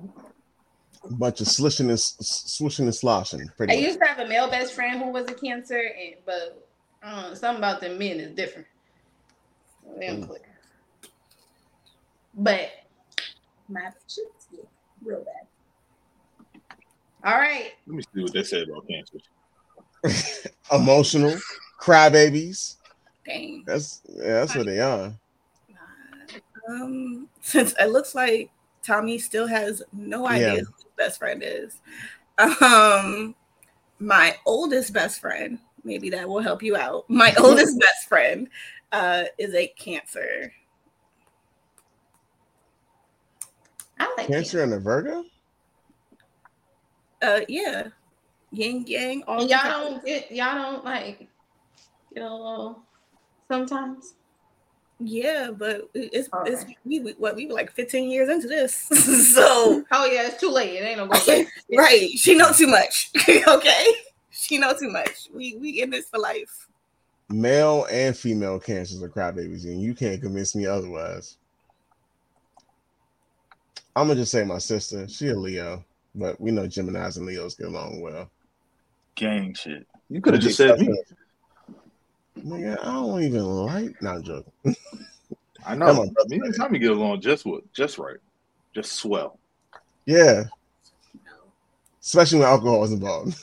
A bunch of slishing and s- swishing and sloshing. I Pretty much. used to have a male best friend who was a cancer, and but uh, something about the men is different. They don't Mm. click. But my shit's yeah, real bad. All right. Let me see what they said about cancer. *laughs* Emotional crybabies. Dang. That's yeah, that's what they are. Um, since *laughs* it looks like Tommy still has no idea Yeah. who his best friend is. Um, my oldest best friend, maybe that will help you out. My *laughs* oldest best friend uh is a cancer. I like Cancer and a Virgo. Uh yeah. Yin yang all And y'all don't get y'all don't like get a little sometimes. Yeah, but it's All it's we, we what we were like 15 years into this. *laughs* so *laughs* Oh yeah, it's too late. It ain't no go right, she know too much. *laughs* okay. She know too much. We we in this for life. Male and female cancers are crybabies, and you can't convince me otherwise. I'm gonna just say my sister. She a Leo, but we know Gemini's and Leos get along well. Gang shit. You could have just said me. Nigga, I don't even like. Not joking. I *laughs* know. on. Me and Tommy get along just what, just right, just swell. Yeah, especially when alcohol is involved.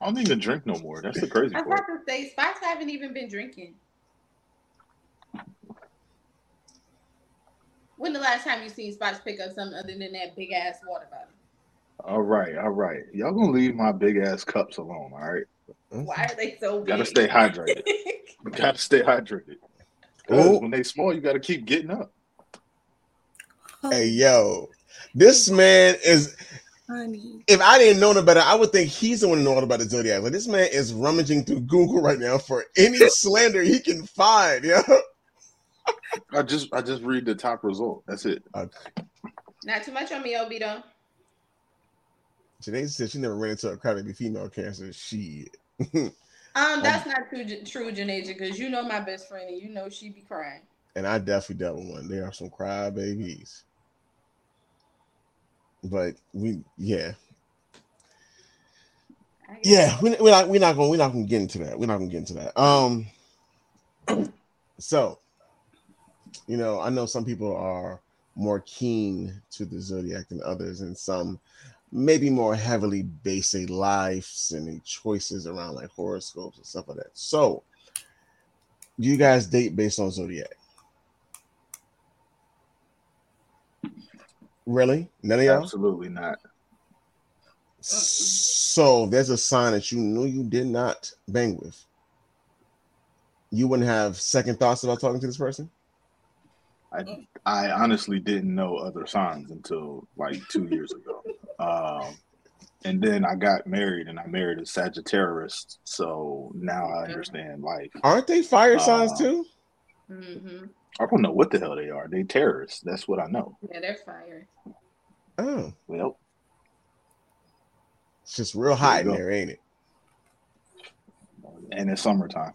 I don't even drink no more. That's the crazy part. I was part. about to say Spots haven't even been drinking. When the last time you seen Spots pick up something other than that big ass water bottle? All right, all right. Y'all gonna leave my big ass cups alone, all right? Why are they so big? *laughs* Gotta stay hydrated. You gotta stay hydrated. Oh. when they small, you gotta keep getting up. Hey yo, this man is. honey. If I didn't know no better, I would think he's the one to know all about the zodiac. Like this man is rummaging through Google right now for any *laughs* slander he can find. Yeah. I just I just read the top result. That's it. Uh, Not too much on me, Obito. Janae said she never ran into a crybaby female cancer. She. *laughs* Um, that's not true, true, Janaja, because you know my best friend and you know she be crying. and I definitely dealt with one. There are some crybabies. But we, yeah, yeah, we, we're not, we're not going, we're not going to get into that. We're not going to get into that. Um, so, you know, I know some people are more keen to the zodiac than others, and some maybe more heavily base their lives and their choices around like horoscopes and stuff like that. So, do you guys date based on zodiac? Really? None of y'all? Absolutely not. So there's a sign that you knew you did not bang with. you wouldn't have second thoughts about talking to this person? I I honestly didn't know other signs until like two years ago. Um, and then I got married, and I married a Sagittarius, so now I understand life. Aren't they fire signs Uh, too? hmm I don't know what the hell they are. They terrorists. That's what I know. Yeah, they're fire. Oh, Well, it's just real hot in there, ain't it? and it's summertime.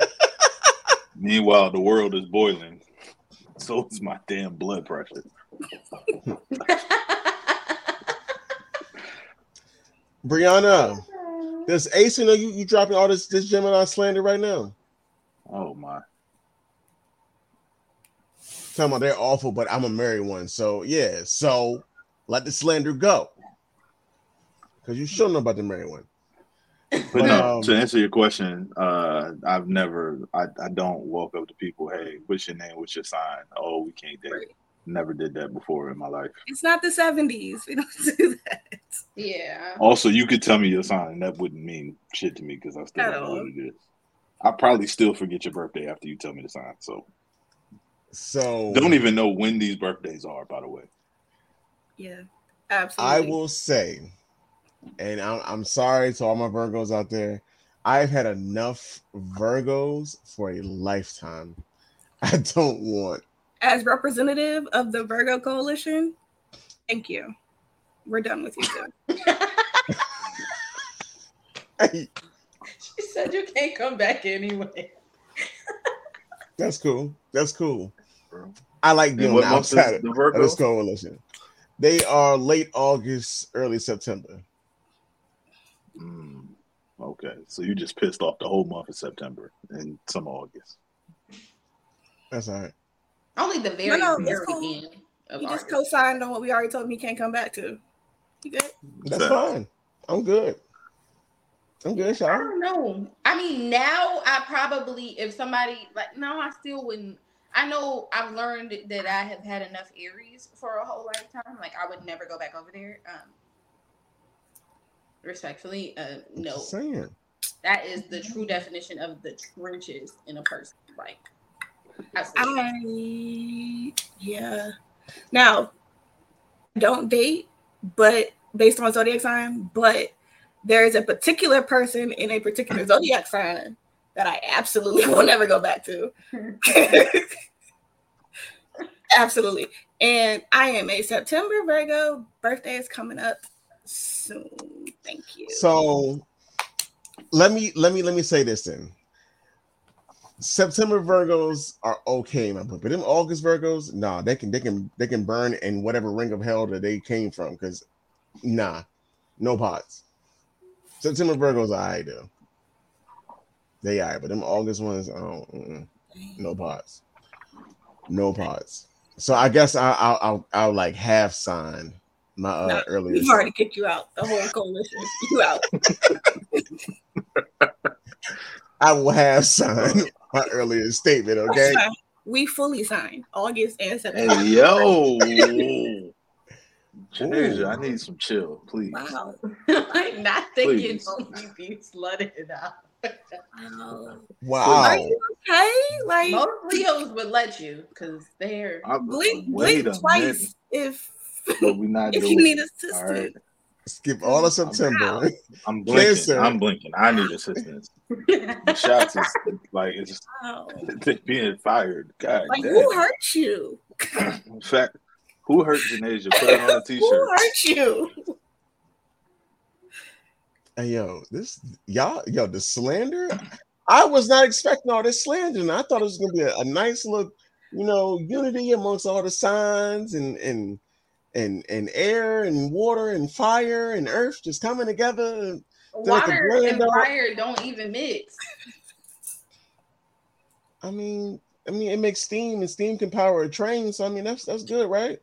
*laughs* Meanwhile, the world is boiling. So is my damn blood pressure. Brianna, does Ace know you you dropping all this this Gemini slander right now? Oh my. Talking about they're awful, but I'm a married one. So yeah, so let the slander go. Cause you should know about the married one. But But, no, um, to answer your question, uh, I've never, I, I don't walk up to people, hey, what's your name? What's your sign? Oh, we can't date. Right. Never did that before in my life. It's not the 70s. We don't *laughs* do that. yeah. Also, you could tell me your sign, and that wouldn't mean shit to me because I still don't know all. what it is. I probably still forget your birthday after you tell me the sign. So So don't even know when these birthdays are, by the way. Yeah, absolutely. I will say, and I'm, I'm sorry to all my Virgos out there. I've had enough Virgos for a lifetime. I don't want. As representative of the Virgo Coalition, thank you. We're done with you too. *laughs* She said you can't come back anyway. *laughs* That's cool. That's cool. I like And being what on month is outside of the of Virgo? this coalition. They are late August, early September. Mm, okay, so you just pissed off the whole month of September and some August. That's all right. Only the very, No, no, very cool. end of He just co-signed on what we already told him he can't come back to. You good? That's fine. I'm good. I'm good, I don't know. I mean, now I probably, if somebody like, no, I still wouldn't. I know I've learned that I have had enough Aries for a whole lifetime. Like, I would never go back over there. Um, respectfully, uh, no, saying. that is the true definition of the trenches in a person. Like, absolutely. I yeah. Now, don't date, but based on zodiac sign, but there is a particular person in a particular *laughs* zodiac sign that I absolutely will never go back to. *laughs* absolutely. And I am a September Virgo. Birthday is coming up soon. Thank you. So let me let me let me say this then. September Virgos are okay, my book, but them August Virgos, nah, they can they can they can burn in whatever ring of hell that they came from. Because nah, no pots. September Virgos, I do. They are, but them August ones, I don't, no pots, no pots. So I guess I, I'll I'll I'll like half sign my uh, Nah, earlier. We've already kicked you out. The whole coalition. You out. *laughs* I will have signed *laughs* my earlier statement. Okay. That's. We fully signed August and September. Hey yo, *laughs* Janasia, I need some chill, please. Wow. *laughs* like, not thinking Please. don't be be slutted out. Wow. Wow. Are you okay? Like Most Leos would let you because they're I, blink, wait blink twice minute, if but we're not *laughs* if you need assistance. all right? Skip all of September. I'm *laughs* blinking. Listen. I'm blinking. I need assistance. The shots is like it's Wow. they *laughs* *laughs* being fired. God Like damn. who hurt you? In fact, who hurt Janasia? Put it on a Who t-shirt. hurt you? Hey, yo, this y'all, yo, the slander. I was not expecting all this slander. and I thought it was gonna be a, a nice little, you know, unity amongst all the signs and and and and air and water and fire and earth just coming together. and- like water and fire don't even mix. I mean, I mean, it makes steam and steam can power a train. So I mean, that's that's good, right?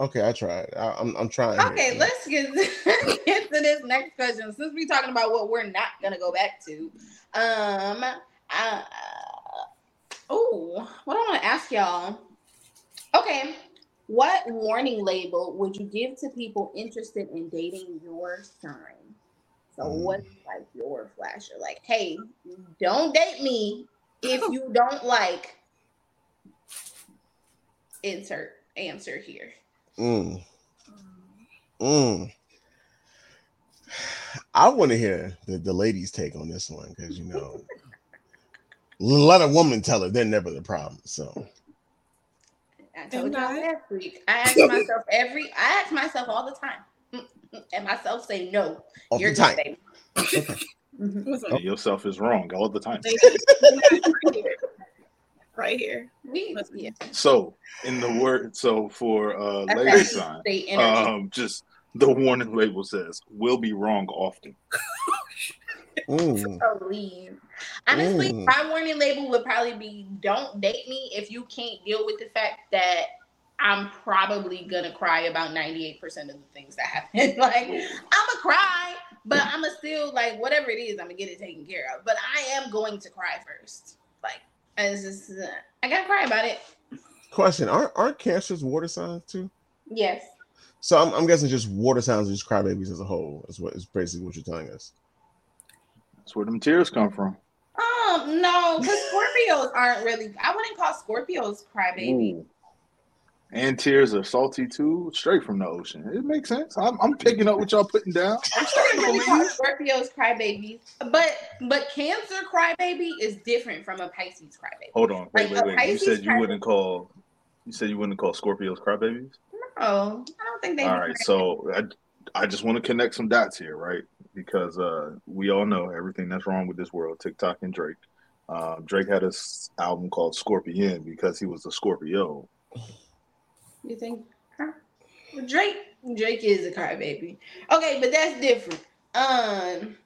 Okay, I tried. I, I'm I'm trying. here. Okay, let's get, *laughs* get to this next question. Since we're talking about what we're not gonna go back to, um, uh, oh, what I want to ask y'all. Okay, what warning label would you give to people interested in dating your sign? So Mm. what's like your flasher? Like, hey, don't date me if *laughs* you don't like insert answer here. Mm, mm. I want to hear the, the ladies' take on this one because you know, *laughs* let a woman tell her they're never the problem. So I told And y'all I- last week. I ask myself every I ask myself all the time. And myself say no. off You're the good, time. baby. Mhm. Listen, yourself is wrong all the time. *laughs* right here. Right here. We yeah. So, in the word, so for uh, lady sign, um, just the warning label says will be wrong often. *laughs* Mm, believe. Honestly, Mm. my warning label would probably be don't date me if you can't deal with the fact that I'm probably gonna cry about 98% of the things that happen. *laughs* like I'ma cry, but I'ma still like whatever it is, I'm gonna get it taken care of. But I am going to cry first. Like it's just uh, I gotta cry about it. question: Aren't aren't cancers water signs too? Yes. So I'm, I'm guessing just water signs, and just crybabies as a whole is what is basically what you're telling us. That's where them tears come from. Um, no, because Scorpios aren't really I wouldn't call Scorpios crybaby. And tears are salty too, straight from the ocean. It makes sense. I'm, I'm picking up what y'all putting down. I'm starting to believe. Scorpios crybabies, but but Cancer crybaby is different from a Pisces crybaby. Hold on, wait, Like, wait, wait. You said you wouldn't call. You said you wouldn't call Scorpios crybabies. Oh, I don't think they. All crybabies. so I, I just want to connect some dots here, right? Because uh, we all know everything that's wrong with this world, TikTok and Drake. Um, Drake had this album called Scorpion because he was a Scorpio. you think huh? Drake Drake is a crybaby. Okay, but that's different. Um,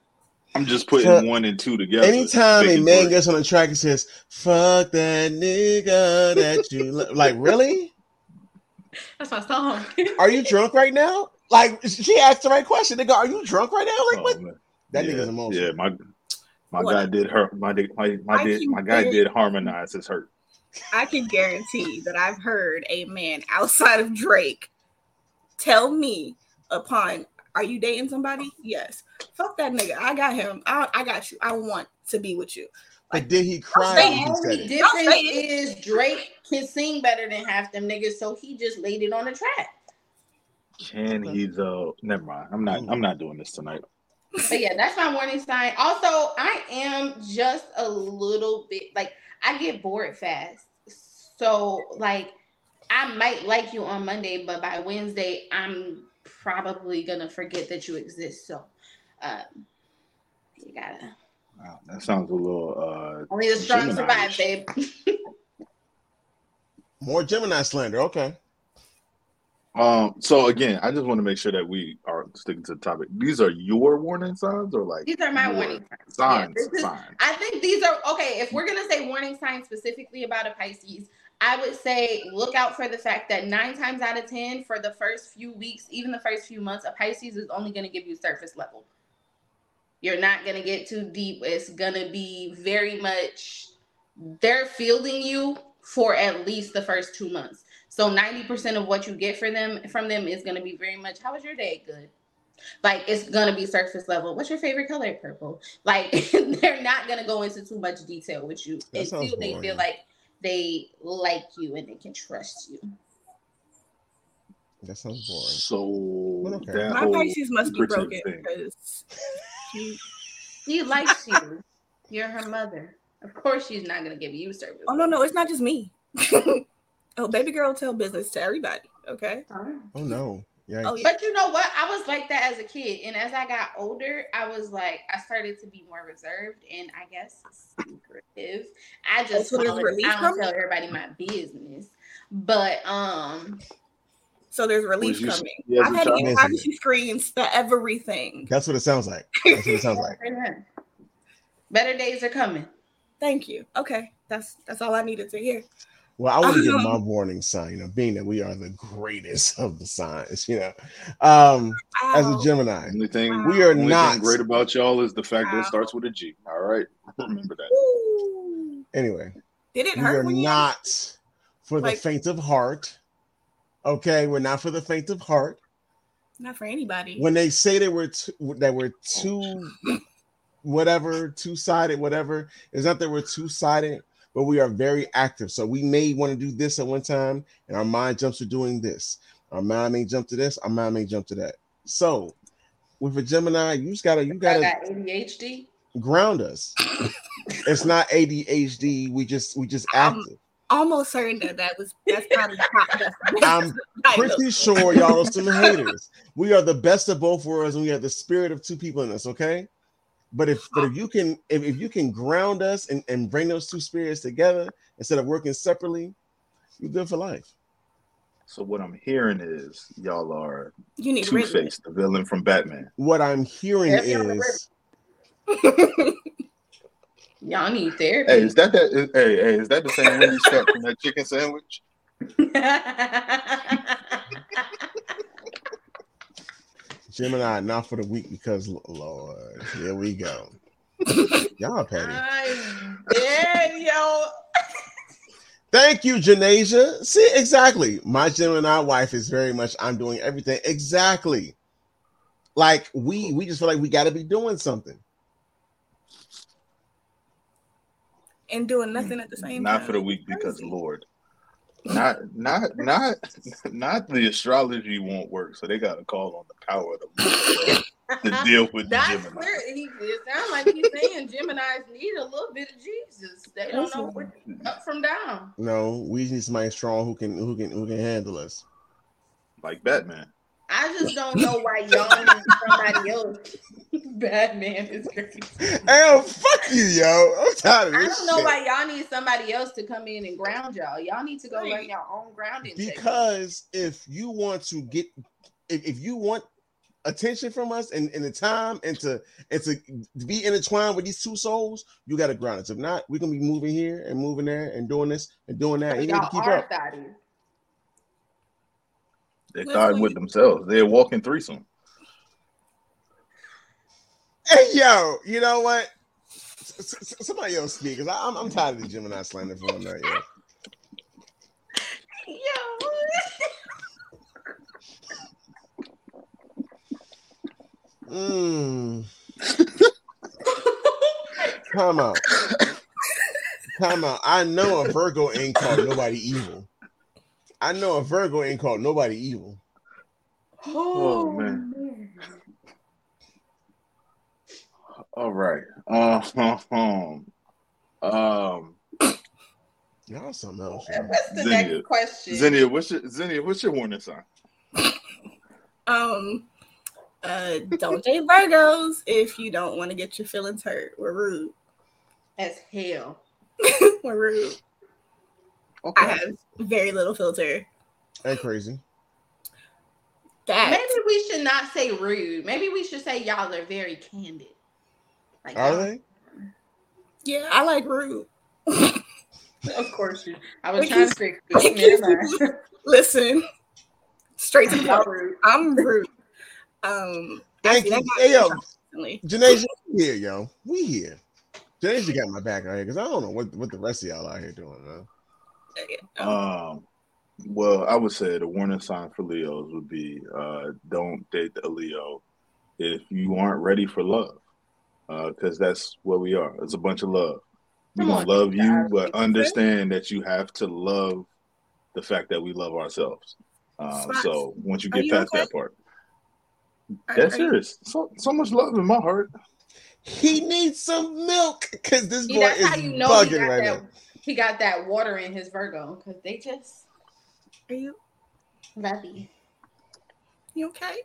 I'm just putting So, one and two together. Anytime a man three. gets on the track and says "fuck that nigga that you lo-" like," really? that's my song. Are you drunk right now? Like she asked the right question. They go, are you drunk right now? Like Oh, what? man. That yeah, nigga's emotional. Yeah, my my What? guy did hurt. My my my, did, my guy very- did harmonize his hurt. I can guarantee that I've heard a man outside of Drake tell me upon are you dating somebody? Yes. Fuck that nigga. I got him. I, I got you. I want to be with you. But did he cry say The he only difference say it. is Drake can sing better than half them niggas, so he just laid it on the track. Can Okay. he though? Never mind. I'm not. I'm not doing this tonight. *laughs* But yeah, that's my warning sign. Also, I am just a little bit like I get bored fast. So like I might like you on Monday, but by Wednesday I'm probably gonna forget that you exist. So um you gotta Wow, that sounds a little. uh only the strong survive, Gemini-ish. babe. *laughs* More Gemini slander. Okay. Um. So again, I just want to make sure that we are sticking to the topic. These are your warning signs, or like These are my warning signs. signs. Yeah, is- signs. I think these are okay. If we're gonna say warning signs specifically about a Pisces, I would say look out for the fact that nine times out of ten, for the first few weeks, even the first few months, a Pisces is only gonna give you surface level. You're not gonna get too deep. It's gonna be very much they're fielding you for at least the first two months. So 90% of what you get for them from them is gonna be very much, how was your day? Good. Like it's gonna be surface level. What's your favorite color? Purple. Like *laughs* they're not gonna go into too much detail with you That until they feel like they like you and they can trust you. That sounds boring. So But okay. that My whole Pisces must be broken thing. because she- She likes you. You're her mother. Of course, she's not gonna give you service. oh no, no, it's not just me. *laughs* oh, baby girl tell business to everybody. Okay. Oh no. Yeah. Oh, yeah. But you know what? I was like that as a kid, and as I got older, I was like, I started to be more reserved and I guess secretive. I just so call it- I don't tell everybody my business, but um, So there's relief you- coming. you as I've a had to get privacy screens for everything. That's what it sounds like. That's what it sounds like. *laughs* better days are coming. Thank you. Okay. That's that's all I needed to hear. Well, I want to give my *laughs* warning sign, you know, being that we are the greatest of the signs, you know. Um, as a Gemini, Only thing we are only thing not great about y'all is the fact that it starts with a G. All right, remember that. Ooh. anyway, Did it we hurt? are when you- not for the faint of heart. Okay, we're not for the faint of heart. Not for anybody. When they say they were two, that we're two, whatever, two sided, whatever, it's not that we're two sided, but we are very active. So we may want to do this at one time, and our mind jumps to doing this. Our mind may jump to this. Our mind may jump to that. So with a Gemini, you just gotta you I gotta got ADHD. ground us. it's not ADHD. We just we just active. Almost certain that that was that's probably top definition. *laughs* I'm pretty sure y'all are some haters. We are the best of both worlds, and we have the spirit of two people in us. Okay, but if but if you can if, if you can ground us and, and bring those two spirits together instead of working separately, you're good for life. So what I'm hearing is y'all are You need to Two read Face, the villain from Batman. What I'm hearing If is *laughs* Y'all need therapy. Hey, is that that? Is, hey, hey, is that the same Wendy's cut from that chicken sandwich? *laughs* Gemini not for the week because Lord, here we go. *laughs* y'all petty. I'm dead, yo. Thank you, Janasia. See, exactly. My Gemini wife is very much I'm doing everything. Exactly. Like we we just feel like we gotta be doing something. and doing nothing at the same Not time. Not for the week because Lord. Not not not not the astrology won't work, so they gotta call on the power of the Lord to deal with the *laughs* That's Gemini. clear. He, it sounds like he's saying Gemini's need a little bit of Jesus. They don't know what up from down. No, we need somebody strong who can who can who can handle us. Like Batman. I just don't *laughs* know why y'all need somebody else. *laughs* Batman is crazy. Hey, oh, fuck you, yo. I'm tired of this. I don't know shit. why y'all need somebody else to come in and ground y'all. Y'all need to go Right. learn your own grounding. technique. Because if you want to get if, if you want attention from us and, and the time and to and to be intertwined with these two souls, you gotta ground us. If not, we're gonna be moving here and moving there and doing this and doing that. You need to y'all keep up. thotties. They Let's with themselves. They're walking threesome. Hey yo, you know what? S- s- Somebody else speak because I'm I'm tired of the Gemini slander for that. *laughs* Yo. Yo. Mm. *laughs* Time out. Time out. I know a Virgo ain't called nobody evil. I know a Virgo ain't called nobody evil. Oh, man. All right. Um, um, Y'all something else. yo. What's the Xenia. next question? Xenia, what's your Xenia, what's your warning sign? Um, uh, don't date Virgos if you don't want to get your feelings hurt. We're rude. As hell. *laughs* We're rude. Okay. I have very little filter. Ain't crazy. That Maybe we should not say rude. Maybe we should say y'all are very candid. Like Are they? yeah, I like rude. *laughs* Of course you. I was We trying to fix we it. can- Never mind. Listen, straight to the Y'all point. rude. I'm rude. Um, Thank actually, you. that got Hey, yo. Janasia, we here, yo. We here. Janasia got my back out here because I don't know what, what the rest of y'all out here doing, man. Um, well, I would say the warning sign for Leos would be uh, don't date a Leo if you aren't ready for love, because that's what we are. It's a bunch of love. We Come gonna love you, guys. but understand that you have to love the fact that we love ourselves. Uh, so once you get you past okay? that part, that's serious. So so much love in my heart. He needs some milk because this See, boy that's is how you know bugging right that. now. He got that water in his Virgo because they just Are you ready. you okay?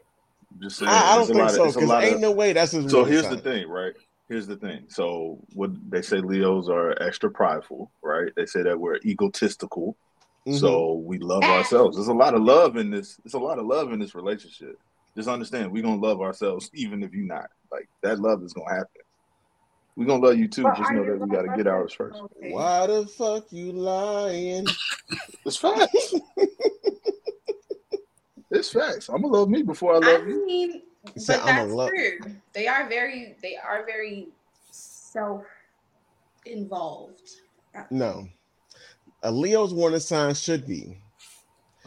Just saying, I, I don't think so of, it's a because ain't of, no way that's his So here's sign. the thing, right? Here's the thing. So what they say Leos are extra prideful, right? They say that we're egotistical. Mhm. So we love ourselves. There's a lot of love in this. There's a lot of love in this relationship. Just understand we're gonna love ourselves *laughs* even if you're not. Like that love is gonna happen. We're gonna love you too. But Just know that we gotta get ours first. Okay. why the fuck you lying? *laughs* It's facts. *laughs* it's facts. I'm gonna love me before I I love you. mean, but said, "I'ma that's love-" true. They are very, they are very self involved. No. A Leo's warning sign should be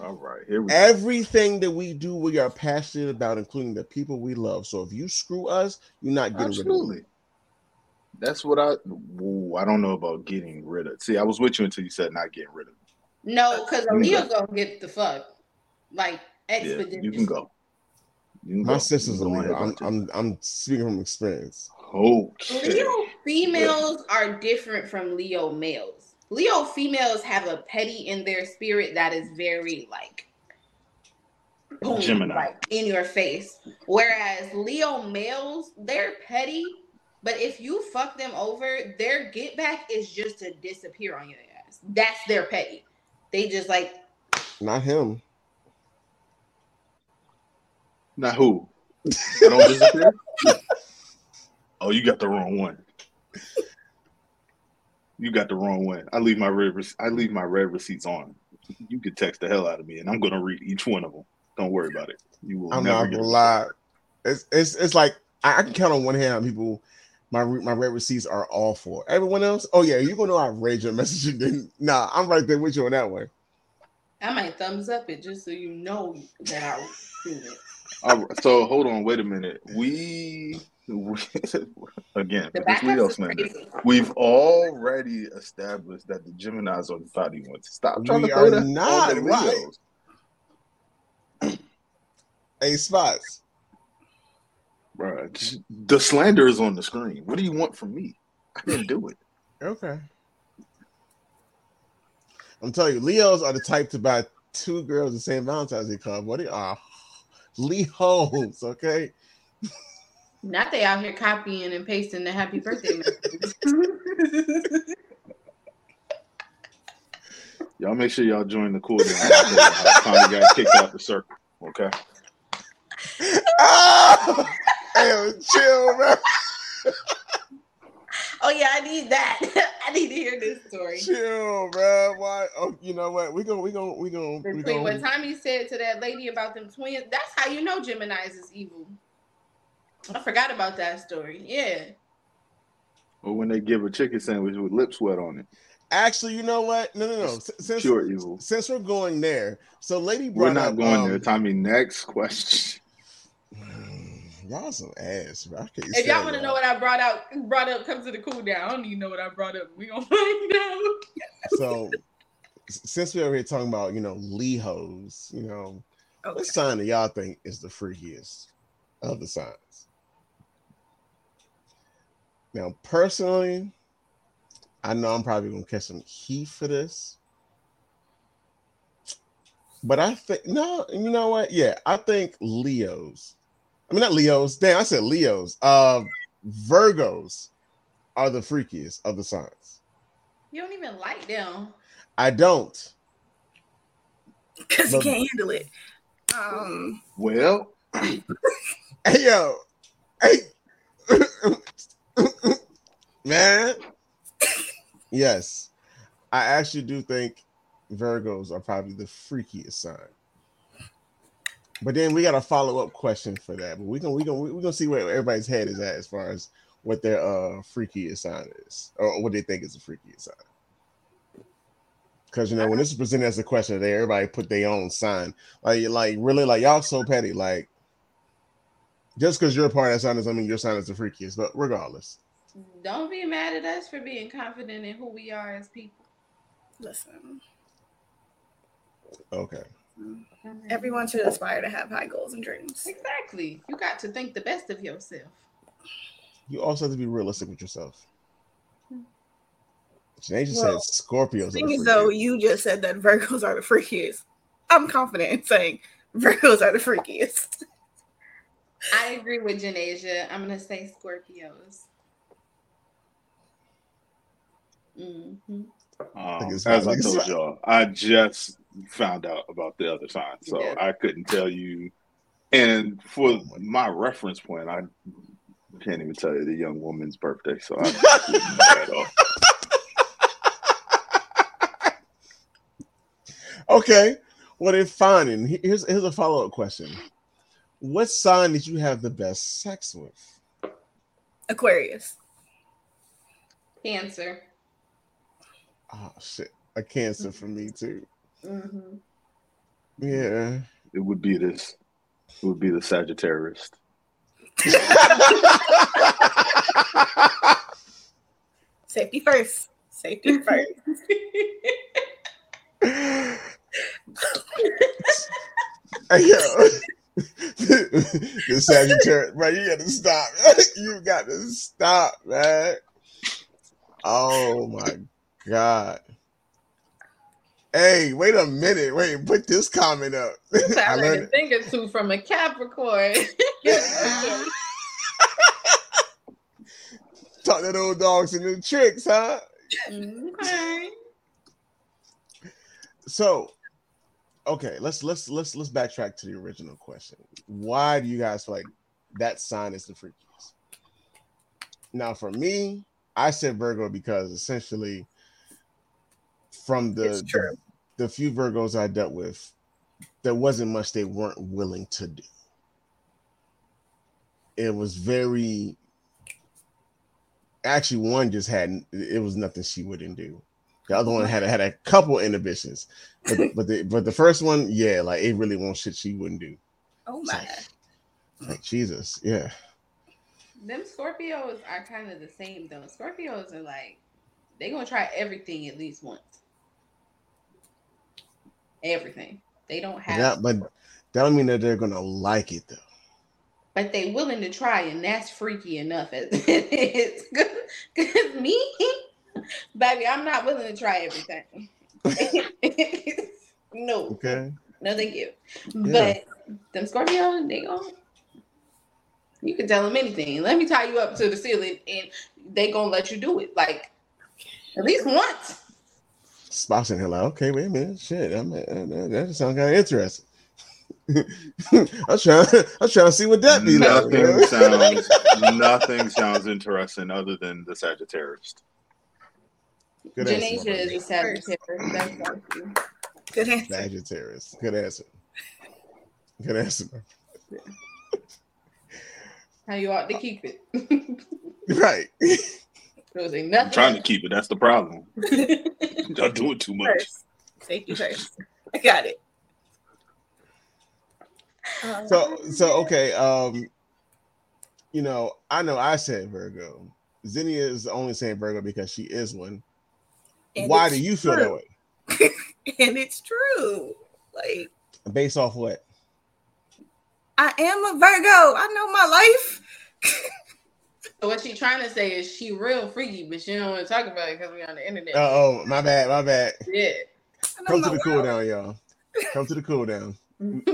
All right, here we go. Everything that we do, we are passionate about, including the people we love. So if you screw us, you're not getting rid of Absolutely. Us. That's what I. Ooh, I don't know about getting rid of. See, I was with you until you said not getting rid of. No, because You Aaliyah can gonna get the fuck like Yeah, you can go. You can My go. sister's a Go Leo. I'm, I'm I'm speaking from experience. Okay. Leo females are different from Leo males. Leo females have a petty in their spirit that is very like boom, Gemini. like in your face. Whereas Leo males, they're petty, but if you fuck them over, their get back is just to disappear on your ass. That's their pay. They just like Not him. Now who? I don't disappear. *laughs* oh, you got the wrong one. You got the wrong one. I leave my red. rec- I leave my red receipts on. You could text the hell out of me, and I'm gonna read each one of them. Don't worry about it. You will I'm never not gonna a lie. It's it's it's like I, I can count on one hand how people my re- my red receipts are all for. Everyone else, oh yeah, you gonna know I read your *laughs* message and then nah, I'm right there with you on that one. I might thumbs up it just so you know that I seen it. *laughs* All right, so hold on, wait a minute. We, we *laughs* again, The this Leo backups crazy. We've already established that the Gemini's are the thoughty ones. Stop trying We to throw are that not. on the Why? Leos. Hey spots. Bruh, just- the slander is on the screen. What do you want from me? I didn't do it. Okay. I'm telling you, Leos are the type to buy two girls the same Valentine's Day card. What they *laughs* are Leos, okay? Not they out here copying and pasting the happy birthday messages. *laughs* Y'all make sure y'all join the cool down. Tommy got kicked out the circle. Okay. *laughs* Ah! Hey, chill, man. oh yeah, I need that. *laughs* I need to hear this story. Chill, man. Why? Oh, you know what? We gonna we gonna we gonna we Between what gonna Tommy said to that lady about them twins, that's how you know Gemini's is evil. I forgot about that story. Yeah. Or when they give a chicken sandwich with lip sweat on it. actually. You know what? No, no, no. Since Pure evil. since we're going there, so lady brought We're not up, going um, there. Tommy, next question. Y'all some ass. Bro. If y'all want to know what I brought out, brought up come to the cool down. I don't even know what I brought up. We gonna *laughs* find out. so since we're over here talking about you know Leos, you know Okay. what sign do y'all think is the freakiest of the signs? Now, personally, I know I'm probably gonna catch some heat for this, but I think no, you know what? Yeah, I think Leos. I mean, not Leos. Damn, I said Leos. Uh, Virgos are the freakiest of the signs. You don't even like them. I don't. Because you can't handle it. Um, Well, Hey yo, hey, man. Yes, I actually do think Virgos are probably the freakiest sign. But then we got a follow up question for that. But we can we can we gonna see where everybody's head is at as far as what their uh freakiest sign is, or what they think is the freakiest sign. Because you know when this is presented as a question, they everybody put their own sign. Like like really like y'all so petty. Like just because you're a part of that sign doesn't mean your sign is the freakiest. But regardless, Don't be mad at us for being confident in who we are as people. listen, okay. Everyone should aspire to have high goals and dreams. Exactly. You got to think the best of yourself. You also have to be realistic with yourself. Janae just Well, said Scorpios. are Thing is, though, you just said that Virgos are the freakiest. I'm confident in saying *laughs* Virgos are the freakiest. I agree with Janasia. I'm gonna say Scorpios. hmm um, it's as. I told y'all, I just found out about the other sign, so Yeah. I couldn't tell you. And for my- my reference point, I can't even tell you the young woman's birthday, so I *laughs* couldn't know at all. Okay. Well, then fine. And here's here's a follow up question. What sign did you have the best sex with? Aquarius. Cancer. Oh shit, a Cancer for me too. Hmm Yeah. It would be this. It would be the Sagittarius. *laughs* Safety first. Safety first. *laughs* Hey, yo. the Sagittarius, bro, you gotta stop. *laughs* you got to stop, man. Oh my god. Hey, wait a minute. Wait, put this comment up. *laughs* I I learned learned a thing or two from a Capricorn. *laughs* talk to old dogs and new tricks, huh? okay. So, okay, let's let's let's let's backtrack to the original question. Why do you guys feel like that sign is the freakiest? Now, for me, I said Virgo because essentially, from the It's true. the, the few Virgos I dealt with, there wasn't much they weren't willing to do. It was very. Actually, one just had it was nothing she wouldn't do. The other one had had a couple inhibitions, but *laughs* but the but the first one, yeah, like it really won't shit she wouldn't do. Oh my. Like, like Jesus, yeah. Them Scorpios are kind of the same though. Scorpios are like they're gonna try everything at least once. Everything. They don't have That, but that don't mean that they're gonna like it though. but they willing to try, and that's freaky enough as it is. Cause me, baby, I'm not willing to try everything. *laughs* no, Okay. no, thank you. Yeah. But them Scorpio, they gon' you can tell them anything. Let me tie you up to the ceiling, and they gonna let you do it. Like at least once. Spots in here like, okay, wait a minute, shit, I'm, uh, that, that sounds kind of interesting. *laughs* I'm trying, I'm trying to see what that be like. Nothing you know? sounds *laughs* nothing sounds interesting other than the Sagittarius. Good answer, is a Sagittarius. That's like. Good answer. Sagittarius. Good answer. Good answer. How you ought to keep it. *laughs* Right. There was I'm trying to keep it. That's the problem. *laughs* Y'all doing too much. First. Safety first. I got it. Um, So so okay. Um, you know, I know I said Virgo. Xenia is only saying Virgo because she is one. and Why do you feel that way? *laughs* And it's true. Like Based off what? I am a Virgo. I know my life. *laughs* So what she trying to say is she real freaky, but she don't want to talk about it because we on the internet. Uh oh, my bad, my bad. Yeah. I Come to the cool down, y'all. Come to the cool down. *laughs*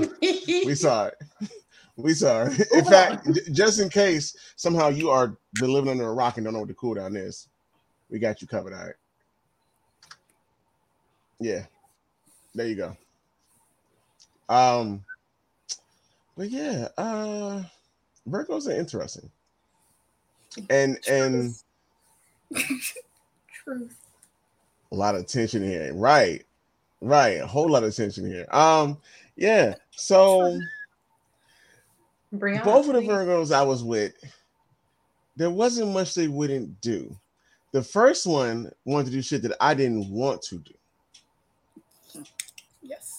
We saw it. *laughs* We saw it. In fact, just in case somehow you are been living under a rock and don't know what the cool down is, we got you covered. All right. Yeah. There you go. Um, but yeah, uh Virgos are interesting. And and *laughs* Truth. a lot of tension here. Right. Right. A whole lot of tension here. Um, yeah. So Brianna, both of the. Virgos I was with, there wasn't much they wouldn't do. The first one wanted to do shit that I didn't want to do. Yes.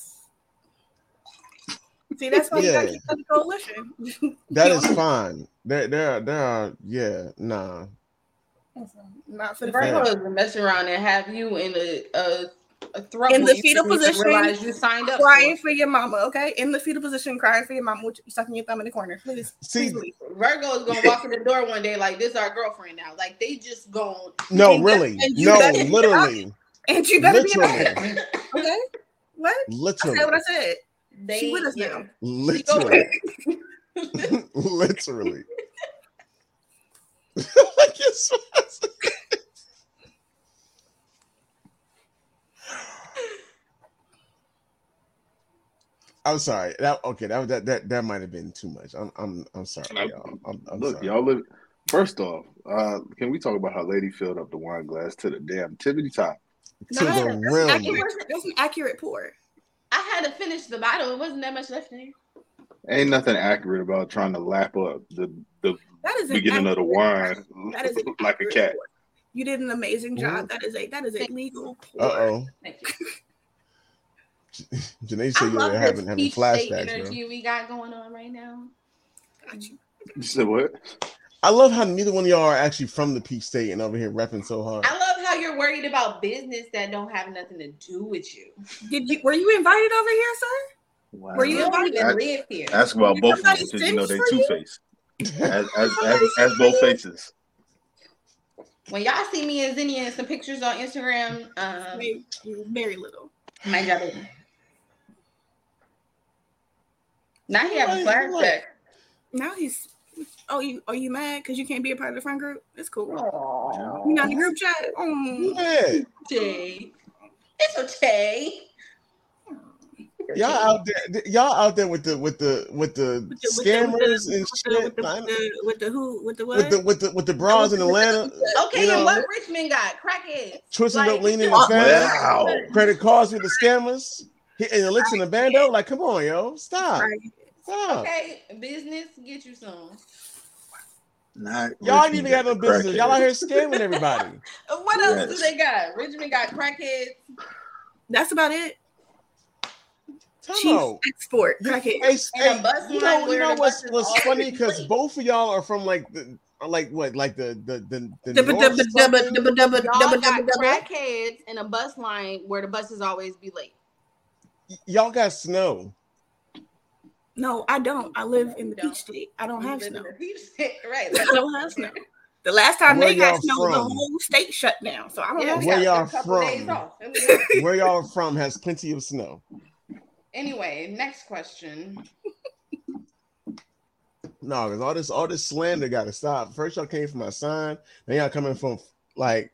See, that's why you Yeah. gotta keep the coalition. *laughs* That is fine. There, there are, there are, yeah, nah. Not for the Virgo Virgo. to mess around and have you in a a, a throat In the fetal position, Realize you signed up. Crying For. for your mama, okay? In the fetal position, crying for your mama, with sucking your thumb in the corner. Please, See, please Virgo is gonna walk in the door one day like this. Our girlfriend now. Like they just gone. no, really, no, literally, *laughs* And you better be Literally. about *laughs* it. Okay? What? I literally, said what I said. They She with us yeah. now. literally, *laughs* literally. *laughs* Like it's- I'm sorry. That okay. That that that, that might have been too much. I'm I'm I'm sorry, I- y'all. I'm, I'm Look, sorry. y'all live. First off, uh, can we talk about how Lady filled up the wine glass to the damn tippity top? to the that's, an rim. accurate, that's an accurate pour. I had to finish the bottle. It wasn't that much left in there. Ain't nothing accurate about trying to lap up the the That is beginning of the wine That is *laughs* like a cat. pour. You did an amazing job. That is a that is a legal. Uh oh. Thank you. *laughs* Janae said you're love having having peach state flashbacks, bro. energy we got going on right now. You said what? I love how neither one of y'all are actually from the Peach State and over here repping so hard. I love how you're worried about business that don't have nothing to do with you. Did you were you invited over here, sir? Wow. Were you You invited? even I- live here. Ask about both of them because you know they sends for two faced. As, as, *laughs* as, as both faces. When y'all see me and Xenia in some pictures on Instagram, um, Very, very little. my job is. Now he have a What? What? flashback. Now he's. Oh, you are you mad because you can't be a part of the friend group? It's cool. Aww. You not in the group chat? Mm. Yeah. Jay. It's okay. Y'all out there, y'all out there with the with the with the With the- the- scammers with the- and With the, shit. with, the, with, the, with the who? With the what? with the with the with the bras in Atlanta, Okay, You know- and what Richmond got? Crackheads. twisting Like- up, leaning *laughs* the Wow. Wow. credit cards with the scammers, hitting the licks in the bando. Like, come on, yo, stop, Right. Stop. Okay, business, get you some. Not Y'all ain't even got no got the business. Y'all out here scamming everybody. *laughs* What else do they got? Richmond got crackheads. That's about it. Come Chief export. Crackhead. Hey, And a hey, bus you line know, you know what's what's funny because both of y'all are from like the like what like the the the, the Dubba, north dubba, dubba, something? dubba, dubba, Y'all got dubba, dubba. crackheads in a bus line where the buses always be late. y'all got snow. No, I don't. I live in the Don't. peach state. I don't have You live snow. in the peach state, *laughs* right? I don't have snow. The last time Where they got y'all snow, the whole state shut down. So I don't Yeah, know. Where y'all from? days off. There we *laughs* go. Where y'all from has plenty of snow. Anyway, next question. No, because all this all this slander got to stop. First y'all came from my sign, then y'all coming from like.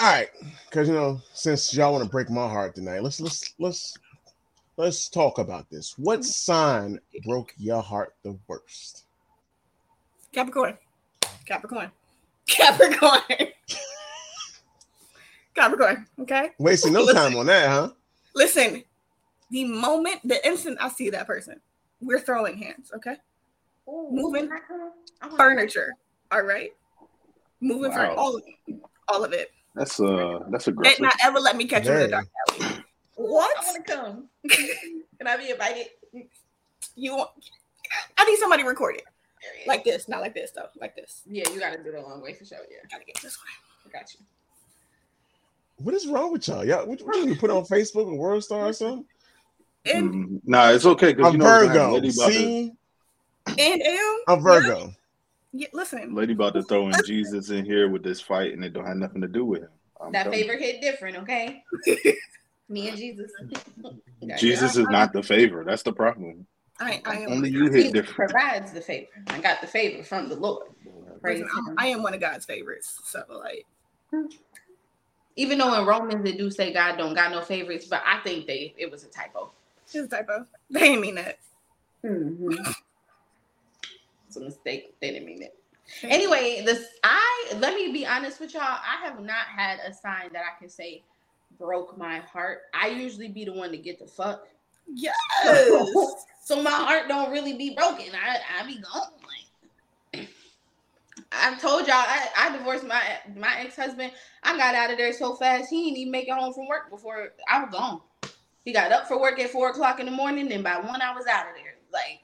All right, because you know, since y'all want to break my heart tonight, let's let's let's let's talk about this. What sign broke your heart the worst? Capricorn. Capricorn. Capricorn. *laughs* Capricorn. Okay. Wasting no time on that, huh? Listen, the moment, the instant I see that person, we're throwing hands. Okay. Moving Furniture. All right. Moving Wow. furniture. All of it. All of it. That's uh that's They aggressive. not ever let me catch you in the dark alley. I What? want to come. *laughs* Can I be invited? You want? I need somebody to record it like this, not like this though, like this. yeah, you got to do the long way for sure. Yeah, Gotta get this one. I got you. What is wrong with y'all? Y'all, what, what you put on Facebook or World Star or something? And Mm, nah, it's okay I'm you know we're gonna have Virgo. Lady about, to, See, and am I'm Virgo. yeah, listen. Lady about to throw in Jesus in here with this fight, and it don't have nothing to do with him. I'm That telling favor hit different, okay? *laughs* Me and Jesus. *laughs* Jesus is not the favor. That's the problem. I, I am. Only you hit He different. provides the favor. I got the favor from the Lord. Praise listen, him. I am one of God's favorites. So like, Even though in Romans they do say God don't got no favorites, but I think they it was a typo. it's a typo. They ain't mean that. Mm-hmm. It's a mistake. They didn't mean it. Anyway, this I let me be honest with y'all. I have not had a sign that I can say broke my heart. I usually be the one to get the fuck. Yes. *laughs* so my heart don't really be broken. I I be gone. Like *clears throat* I've told y'all, I, I divorced my my ex husband. I got out of there so fast he didn't even make it home from work before I was gone. He got up for work at four o'clock in the morning, and by one I was out of there, like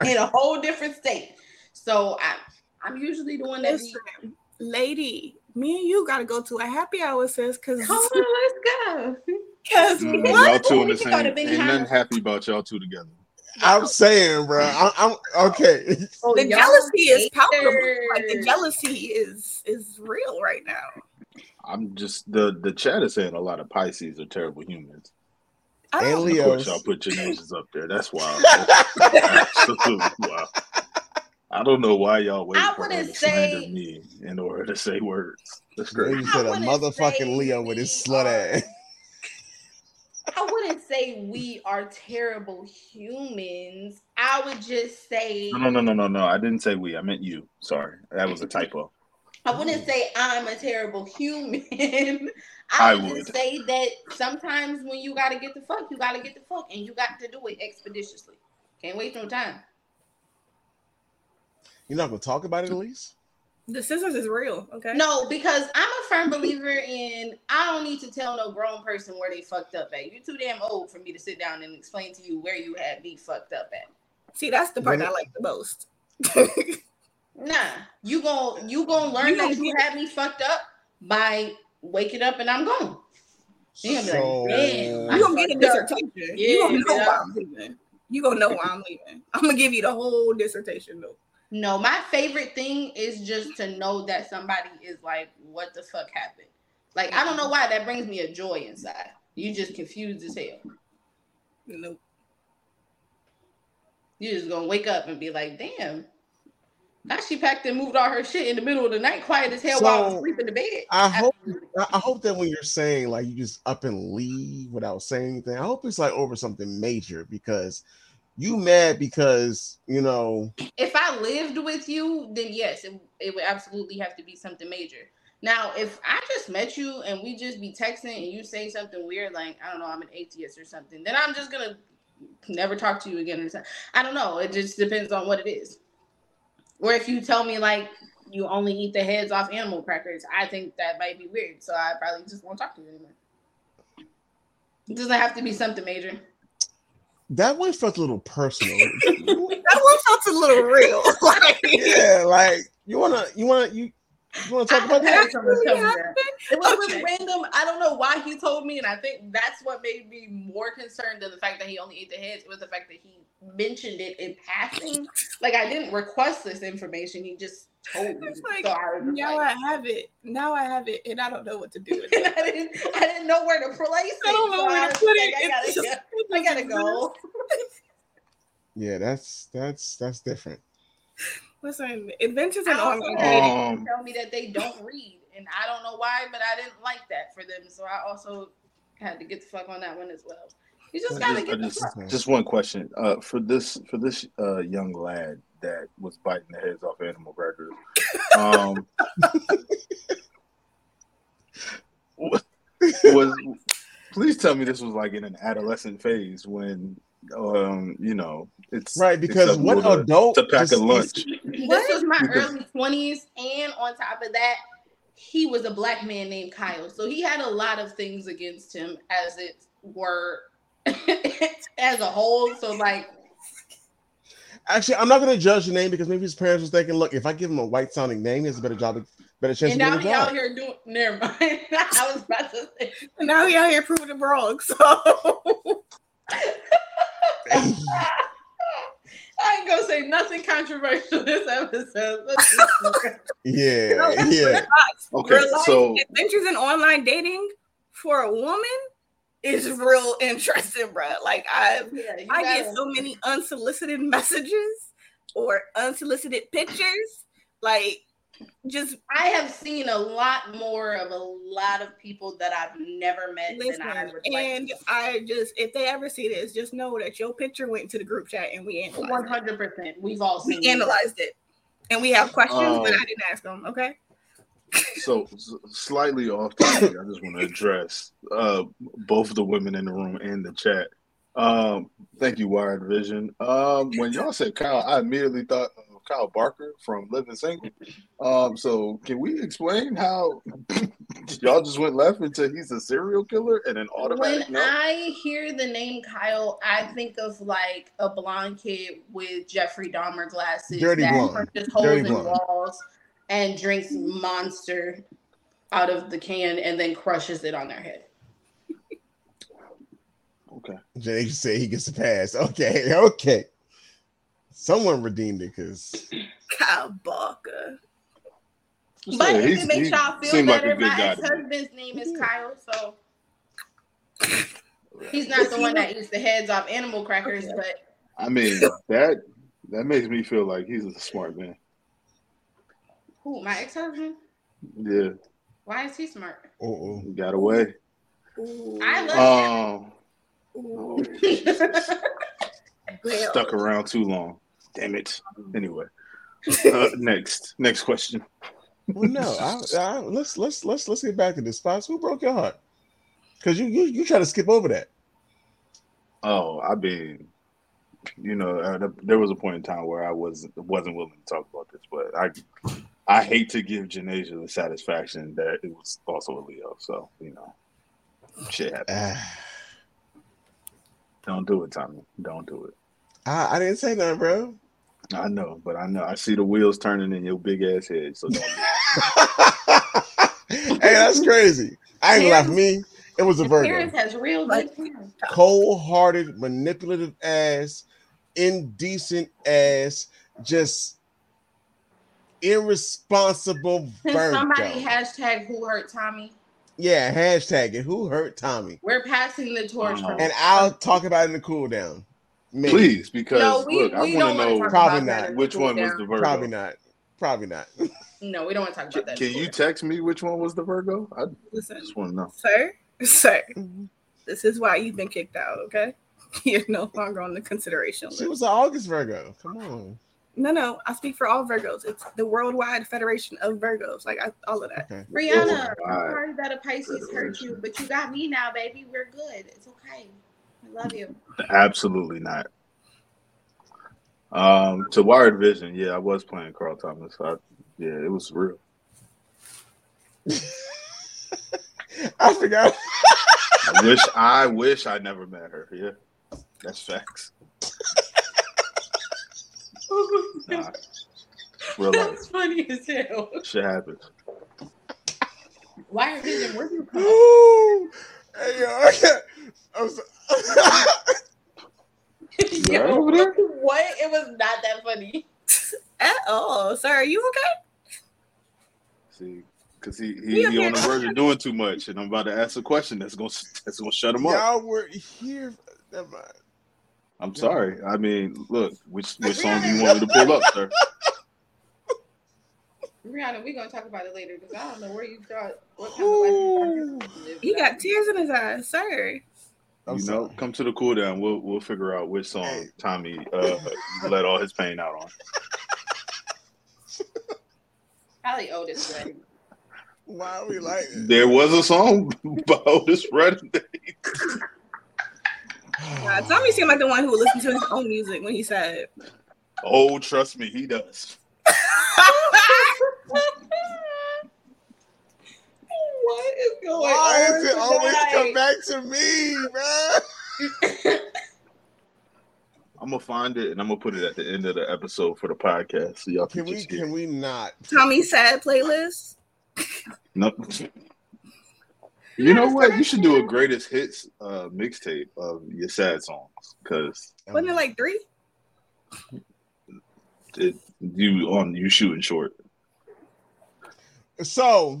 *laughs* in a whole different state. So I I'm usually the one that be lady, me and you gotta go to a happy hour, sis, because come on, let's go. *laughs* because Mm, y'all two in the same. Ain't happy. nothing happy about y'all two together. I'm saying, bro. I, I'm okay. Oh, The jealousy is palpable. Like the jealousy is is real right now. I'm just the the chat is saying a lot of Pisces are terrible humans. I And don't, Of course, y'all put your *laughs* nations up there. That's wild. That's *laughs* absolutely wild. I don't know why y'all wait I for her to wouldn't slander say- me in order to say words. That's Girl, crazy. you said a motherfucking say Leo with his slut ass. I wouldn't say we are terrible humans. I would just say No, no, no, no, no, no. I didn't say we. I meant you. Sorry, that was a typo. I wouldn't say I'm a terrible human. *laughs* I, I would, would. say that sometimes when you gotta get the fuck, you gotta get the fuck, and you got to do it expeditiously. Can't waste no time. You're not gonna talk about it at least. The scissors is real. Okay. No, because I'm a firm believer in I don't need to tell no grown person where they fucked up at. You're too damn old for me to sit down and explain to you where you had me fucked up at. See, that's the part I like the most. nah, you gon' you gonna learn you that you had me fucked up by waking up and I'm gone. You gonna, so, like, you gonna get a dissertation. Yeah, you gonna know why I'm leaving. You gonna know why I'm leaving. I'm gonna give you the whole dissertation though. No, my favorite thing is just to know that somebody is like, what the fuck happened? Like, I don't know why that brings me a joy inside. You just confused as hell. Nope. You just gonna wake up and be like, damn. Now she packed and moved all her shit in the middle of the night, quiet as hell so, while I was sleeping in the bed. I hope I hope that when you're saying like you just up and leave without saying anything, I hope it's like over something major because you mad because you know if i lived with you then yes it, it would absolutely have to be something major. Now if i just met you and we just be texting and you say something weird like i don't know i'm an atheist or something then i'm just gonna never talk to you again or something. i don't know. It just depends on what it is. Or if you tell me like you only eat the heads off animal crackers i think that might be weird. So i probably just won't talk to you anymore. It doesn't have to be something major that one felt a little personal. *laughs* that one felt a little real. *laughs* like, yeah, like you wanna, you wanna, you. You want to talk about that? *laughs* It was okay. random. I don't know why he told me, and I think that's what made me more concerned than the fact that he only ate the heads. It was the fact that he mentioned it in passing. Like I didn't request this information. He just told *laughs* me. Like, so now like, I have it. Now I have it, and I don't know what to do with *laughs* it. I didn't. I didn't know where to place it. I don't know so where to put it. I gotta, just, I gotta go. yeah, that's that's that's different. Listen, adventures in online dating um, tell me that they don't read, and I don't know why, but I didn't like that for them. So I also had to get the fuck on that one as well. You just gotta just, get the just, fuck. Just one question uh, for this for this uh, young lad that was biting the heads off animal crackers. Um, *laughs* was please tell me this was like in an adolescent phase when um you know it's right because what adult to pack a lunch this was my early 20s and on top of that he was a black man named kyle so he had a lot of things against him as it were *laughs* as a whole so like Actually, I'm not going to judge the name because maybe his parents was thinking, look, if I give him a white sounding name, he has a better job, better chance. And now he out here doing. Never mind. *laughs* I was about to say. Now he out here proving it wrong. So. *laughs* I ain't gonna say nothing controversial this episode. *laughs* yeah, yeah. Okay, so adventures in online dating for a woman is real interesting, bro. Like I, yeah, I gotta... get so many unsolicited messages or unsolicited pictures. Like, just I have seen a lot more of a lot of people that I've never met listen, I and like I just if they ever see this, just know that your picture went into the group chat and we analyzed. One hundred percent, we've all we analyzed it, and we have questions, um, but I didn't ask them. Okay so slightly off topic, I just want to address uh, both the women in the room and the chat. Um, thank you, Wired Vision. Um, when y'all said Kyle, I immediately thought of Kyle Barker from Living Single. Um, so can we explain how *laughs* y'all just went left into he's a serial killer and an automatic? When no? I hear the name Kyle, I think of like a blonde kid with Jeffrey Dahmer glasses Dirty that blonde. punches holes Dirty in blonde. walls and drinks monster out of the can and then crushes it on their head. Okay. Jay say he gets a pass. Okay, *laughs* okay. Someone redeemed it because *clears throat* Kyle Barker. But if it makes y'all feel better, like my ex-husband's name is Kyle, so he's not the one that eats the heads off animal crackers, but I mean *laughs* that that makes me feel like he's a smart man. Who, my ex husband? Yeah. Why is he smart? Oh, got away. Ooh. I love um, him. *laughs* Stuck around too long. Damn it. Anyway, *laughs* uh, next, next question. Well, no, I, I, let's let's let's let's get back to this. Spots. Who broke your heart? Because you you you try to skip over that. Oh, I mean, you know, uh, there was a point in time where I wasn't wasn't willing to talk about this, but I I hate to give Janasia the satisfaction that it was also a Leo. So you know, shit happens. Ah, Don't do it, Tommy. Don't do it. I, I didn't say nothing, bro. I know, but I know. I see the wheels turning in your big ass head. So don't. *laughs* hey, that's crazy. I ain't gonna lie for me. It was a Virgo. Terrence has real good parents. Cold-hearted, manipulative ass, indecent ass, just irresponsible Can Virgo. somebody hashtag who hurt Tommy? yeah, hashtag it. Who hurt Tommy? We're passing the torch Uh-huh. And I'll talk about it in the cool down. Maybe. Please, because No, we, look, I we want to want to know Probably about that not. which cool one was the Virgo. Probably not. Probably not. *laughs* No, we don't want to talk about that. can you text me which one was the Virgo? I Listen, just want to know. sir, sir, Mhm. this is why you've been kicked out. Okay, *laughs* you're no longer on the consideration list. She was an August Virgo. Come on. No, no, I speak for all Virgos. It's the Worldwide Federation of Virgos. Like I, all of that. Okay. Rihanna, Oh, I'm sorry that a Pisces hurt you, but you got me now, baby. We're good. It's okay. I love you. Absolutely not. Um, to Wired Vision, yeah, I was playing Carl Thomas. I, yeah, it was real. *laughs* I forgot. I wish I wish I never met her. Yeah, that's facts. *laughs* Nah, real life That's funny as hell. shit happens. Why are vision? Where do you come? From? Ooh. Hey, yo, I can't- I'm so- You all right what? It was not that funny. *laughs* At all, sir. Are you okay? See, because he We he, he on the verge of doing too much, and I'm about to ask a question that's gonna that's gonna shut him up. Y'all were here. Never mind. I'm sorry. I mean, look, which which song do you want me to pull up, sir? *laughs* Rihanna, we're gonna talk about it later because I don't know where you thought what kind of life you thought you lived. He got tears in his eyes, sir. I'm you know, sorry. come to the cool down. We'll we'll figure out which song Tommy uh, *laughs* let all his pain out on. Probably Otis Redding. Why are we like this? There was a song *laughs* by Otis Redding. Tommy seemed like the one who would listen to his own music when he said, Oh, trust me, he does. *laughs* what is going Why on? is it always come back to me, man? *laughs* I'm gonna find it and I'm gonna put it at the end of the episode for the podcast, so y'all can, Can we just can we not? Tommy sad playlist. No. You know what? You should do a greatest hits uh, mixtape of your sad songs because Wasn't it like three? it, you on you shooting short. So.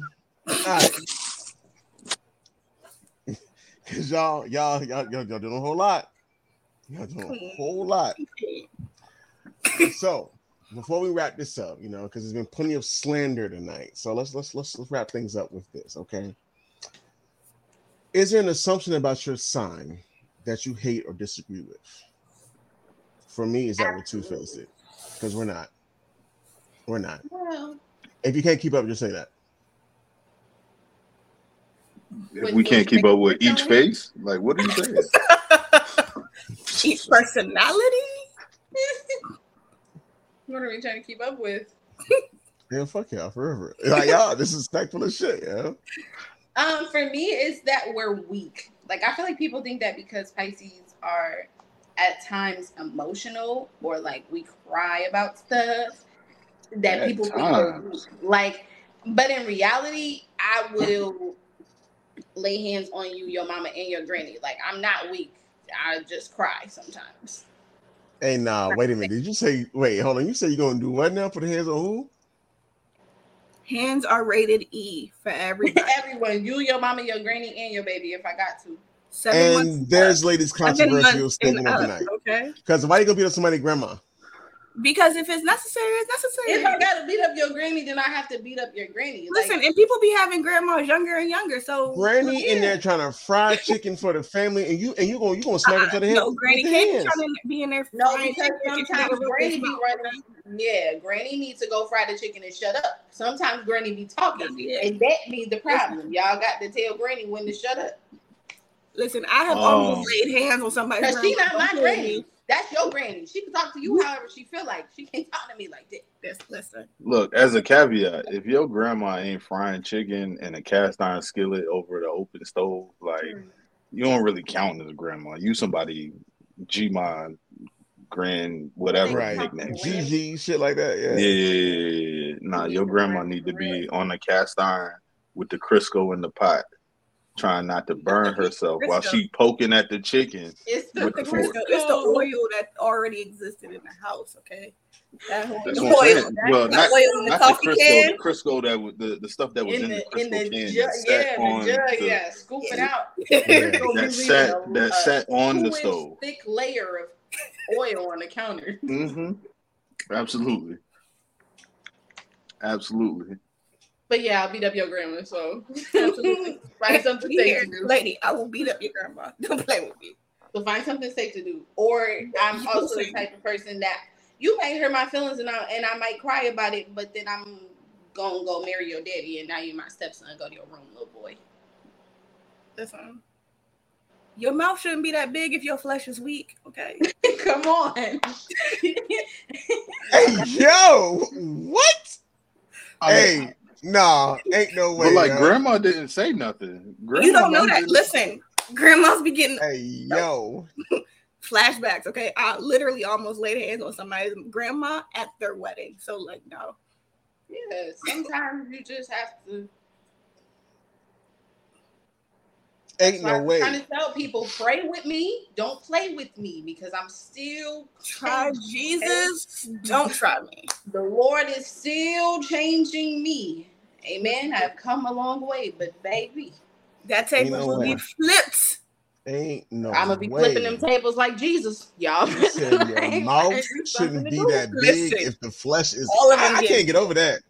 Cause y'all, y'all, y'all, y'all, y'all doing a whole lot. Y'all doing a whole lot. So, before we wrap this up, you know, because there's been plenty of slander tonight. So let's let's let's let's wrap things up with this, okay? Is there an assumption about your sign that you hate or disagree with? For me, is that we're two faced it? Because we're not. We're not. Well, If you can't keep up, just say that. If we can't keep up with with each face, like what are you saying? *laughs* Each personality? *laughs* what are we trying to keep up with? *laughs* Yeah, fuck y'all forever. Like y'all, this is thankful as shit, yeah. Um, for me, it's that we're weak. Like I feel like people think that because Pisces are at times emotional or like we cry about stuff that At people times. weak. Like, but in reality, I will lay hands on you, your mama, and your granny. Like I'm not weak. I just cry sometimes. Hey, nah, *laughs* wait a minute. Did you say wait, hold on? You say you're gonna do what now? Put the hands on who? Hands are rated E for everybody. Everyone, you, your mama, your granny, and your baby. If I got to. Seven And there's up. ladies controversial statement and of the night. Okay. Because why you gonna beat up somebody's grandma? Because if it's necessary, it's necessary. If I gotta beat up your granny, then I have to beat up your granny. Like, Listen, and people be having grandmas younger and younger. So Granny in there trying to fry *laughs* chicken for the family, and you and you gonna you gonna smack her uh, to the head. No, Granny can't be trying to be in there. No, frying because chicken, sometimes chicken, Granny be running. Yeah, Granny needs to go fry the chicken and shut up. Sometimes Granny be talking, Yeah. and that be the problem. Y'all got to tell Granny when to shut up. Listen, I have Oh. almost laid hands on somebody. Cause she not my granny. That's your granny. She can talk to you however she feel like. She can't talk to me like that. This, listen. Look, as a caveat, if your grandma ain't frying chicken in a cast iron skillet over the open stove, like you don't really count as a grandma. You somebody G my grand whatever Right. nickname. GG, shit like that. Yeah, Yeah. yeah, yeah, yeah. Nah, your grandma need to be on the cast iron with the Crisco in the pot, trying not to burn herself while she poking at the chicken. It's the, With The Crisco, it's the oil that already existed in the house, okay? That whole That's the what oil. Well, not, the not the Crisco, can. the Crisco that was the, the stuff that was in, in the, in Crisco the can sat yeah, on the jug, the, yeah, scoop it out. *laughs* Yeah. That sat a- that sat on the stove. thick layer of oil on the counter. Mm-hmm. Absolutely. Absolutely. But yeah, I'll beat up your grandma. So *laughs* Absolutely. find something safe to do. lady, I will beat up your grandma. *laughs* Don't play with me. So find something safe to do. Or I'm also the type of person that you may hurt my feelings and I and I might cry about it, but then I'm gonna go marry your daddy and now you're my stepson. Go to your room, little boy. Listen. Your mouth shouldn't be that big if your flesh is weak, okay? *laughs* Come on. Hey, yo, what? I mean, Hey, nah, *laughs* ain't no way. but like yo. grandma didn't say nothing. Grandma you don't know that. didn't- Listen, grandmas be getting Hey, yo. *laughs* flashbacks, okay? I literally almost laid hands on somebody's grandma at their wedding. So, like, no. yeah, sometimes you just have to Ain't So I'm no way. trying to tell people, pray with me. Don't play with me because I'm still Try Jesus. Don't try me. the Lord is still changing me. Amen. I've come a long way, but baby, That table know will be flipped. Ain't no I'm gonna be way. flipping them tables like Jesus, y'all. You said your *laughs* mouth gotta do something shouldn't be that big Listen. if the flesh is. All of I, them I get- can't get over that.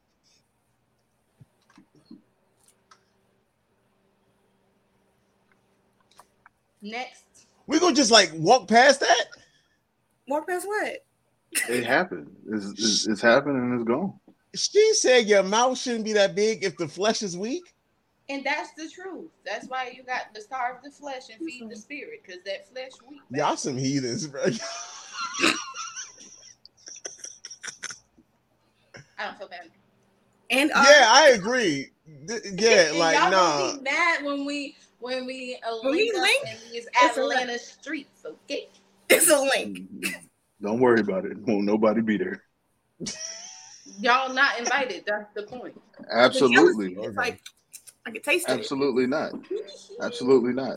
Next, We're gonna just like walk past that. Walk past what? It happened. It's, it's, it's happened and it's gone. She said your mouth shouldn't be that big if the flesh is weak. and that's the truth. That's why you got to starve the flesh and feed the spirit, because that flesh weak. Y'all some heathens, bro. *laughs* I don't feel bad. And uh, yeah, I agree. Yeah, like y'all nah. gonna be mad when we when we uh, When we link up link, in these it's Atlanta streets, okay? it's a link. Don't worry about it. Won't nobody be there. *laughs* Y'all not invited. That's the point. Absolutely. It's like I can taste it. Absolutely not. Absolutely not.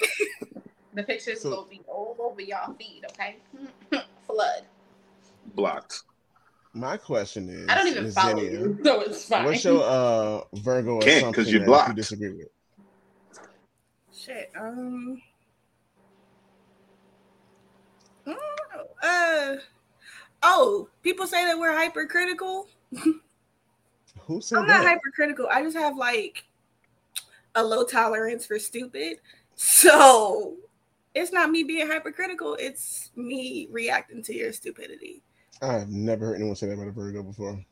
The pictures So- will be all over y'all feed, okay? *laughs* Flood. Blocked. My question is, I don't even follow Xenia, you, so it's fine. What's your uh Virgo Can't, 'cause assumption you're that blocked. you disagree with? Shit. Um. I don't know. Uh. Oh, people say that we're hypercritical. *laughs* Who said I'm not that? hypercritical. I just have like a low tolerance for stupid. So it's not me being hypercritical. It's me reacting to your stupidity. I've never heard anyone say that about a Virgo before.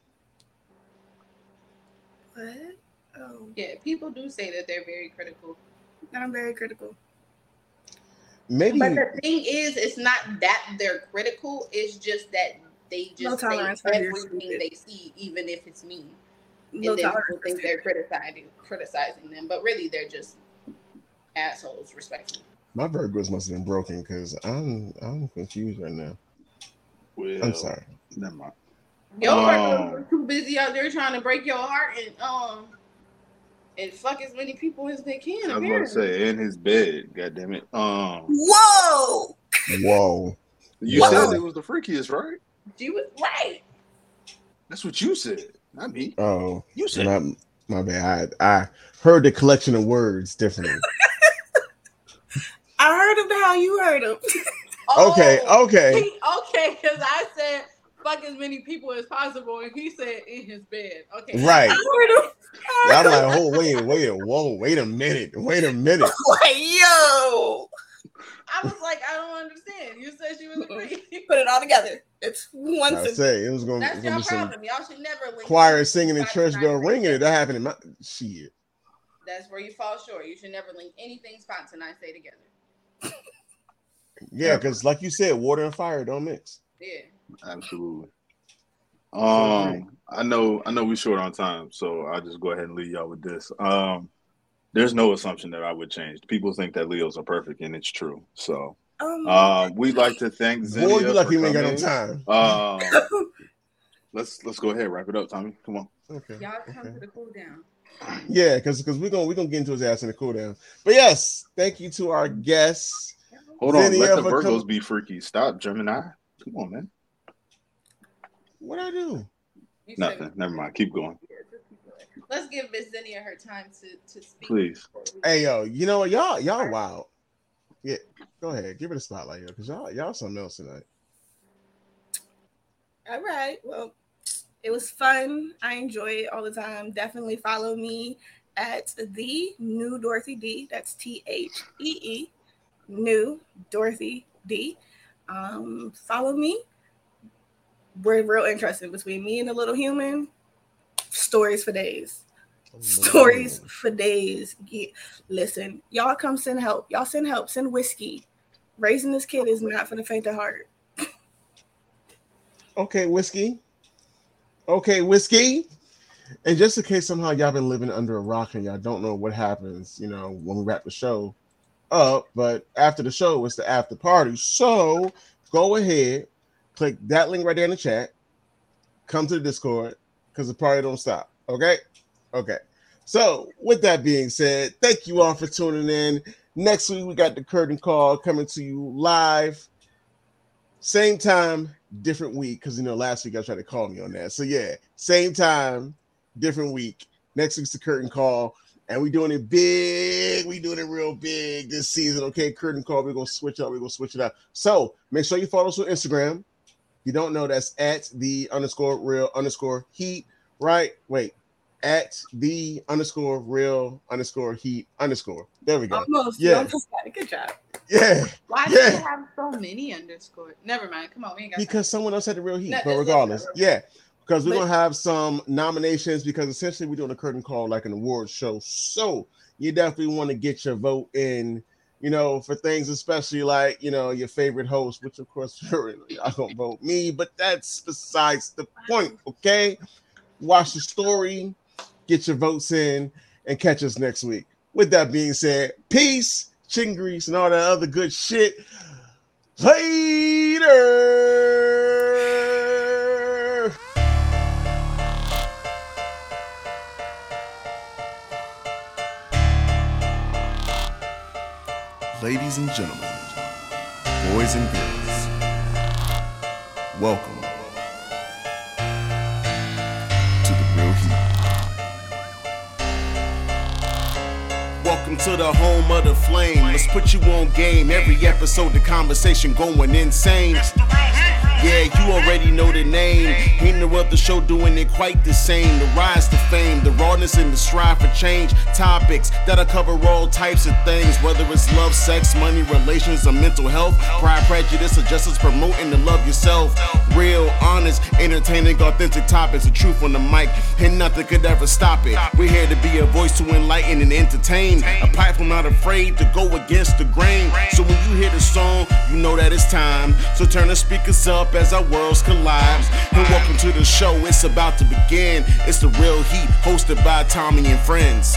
What? Oh, Yeah, people do say that they're very critical. I'm very critical. Maybe But the thing is, it's not that they're critical. It's just that they No just say tolerance for your everything they see, even if it's mean. No and then people think they're criticizing criticizing them, but really they're just assholes, respectfully. my Virgos must have been broken because I'm I'm confused right now. Well, I'm sorry. Never mind. Your. Virgos are too busy out there trying to break your heart and um and fuck as many people as they can. I was about to say in his bed. God damn it. Um, Whoa! Whoa. you Whoa. said it was the freakiest, right? She was right. That's what you said, not me. Oh, You said. my my bad. I I heard the collection of words differently. *laughs* I heard him how you heard them. *laughs* Okay, Oh, okay. he- *laughs* okay, because I said fuck as many people as possible, and he said in his bed. Okay, Right. I heard him. I I'm like, oh wait, wait, whoa, wait a minute, wait a minute. like, yo, I was like, I don't understand. You said she was *laughs* a freak. put it all together. It's one I sentence. say it was gonna, That's gonna your be some problem. Y'all should never link choir singing in anybody church not bell freak. ringing. That happened in my shit. That's where you fall short. You should never link anything Spot and I say together. *laughs* Yeah, because like you said, water and fire don't mix. Yeah. Absolutely. Um, I know, I know we're short on time, so I'll just go ahead and leave y'all with this. Um, there's no assumption that I would change. People think that Leos are perfect, and it's true. So, Um, um, we'd like to thank Xenia Boy, you like for you ain't got no time. Um, *laughs* let's let's go ahead, wrap it up, Tommy. Come on. Okay. Y'all come okay. to the cool down. Yeah, because because we're gonna we're gonna get into his ass in the cool down. But yes, thank you to our guests. Hold on, Xenia let the Virgos com- be freaky. Stop, Gemini. Come on, man. What I do? You Nothing. said- Never mind. Keep going, Let's give Miss Xenia her time to, to speak. please. Hey yo, you know what? Y'all y'all wild. Yeah, go ahead, give it a spotlight, yo, because y'all y'all something else tonight. All right. Well, it was fun. I enjoy it all the time. Definitely follow me at the new Dorothy D. That's T H E E, new Dorothy D. Um, follow me. We're real interested between me and the little human. Stories for days. Oh, stories for days. Yeah. Listen, y'all come send help. Y'all send help. Send whiskey. Raising this kid is not for the faint of heart. Okay, whiskey. Okay, whiskey. And just in case somehow y'all been living under a rock and y'all don't know what happens, you know, when we wrap the show up, but after the show, it's the after party. So go ahead, click that link right there in the chat, come to the Discord because the party don't stop. Okay. Okay. So, with that being said, thank you all for tuning in. Next week, we got the curtain call coming to you live. Same time, different week. Because, you know, last week I tried to call me on that. So, yeah, same time, different week. Next week's the curtain call. And we doing it big. We doing it real big this season. Okay, curtain call. We're gonna switch up. We're gonna switch it up. So make sure you follow us on Instagram. You don't know, that's at the underscore real underscore heat. Right? Wait, at the underscore real underscore heat underscore. There we go. Almost. Yeah. Yeah. Good job. Yeah, Why Yeah. do you have so many underscores? Never mind. Come on, we ain't got because someone else had the real heat. No, but regardless, yeah, because we're gonna have some nominations because essentially we're doing a curtain call like an awards show. So you definitely want to get your vote in. You know, for things especially like you know your favorite host, which of course *laughs* y'all don't vote me, but that's besides the point. Okay, watch the story, get your votes in, and catch us next week. With that being said, peace, chin grease, and all that other good shit. Later. Ladies and gentlemen, boys and girls, welcome to the Real Heat. Welcome to the home of the flame. Let's put you on game. Every episode, the conversation going insane. Yeah, you already know the name. Ain't no other show doing it quite the same. The rise to fame, the rawness and the strive for change. Topics that'll cover all types of things, whether it's love, sex, money, relations, or mental health. Pride, prejudice, or justice, promoting to love yourself. Real, honest, entertaining, authentic topics, the truth on the mic, and nothing could ever stop it. We're here to be a voice to enlighten and entertain. A platform not afraid to go against the grain. So when you hear the song, you know that it's time. So turn the speakers up as our worlds collide. And welcome to the show. It's about to begin. It's the real heat, hosted by Tommy and friends.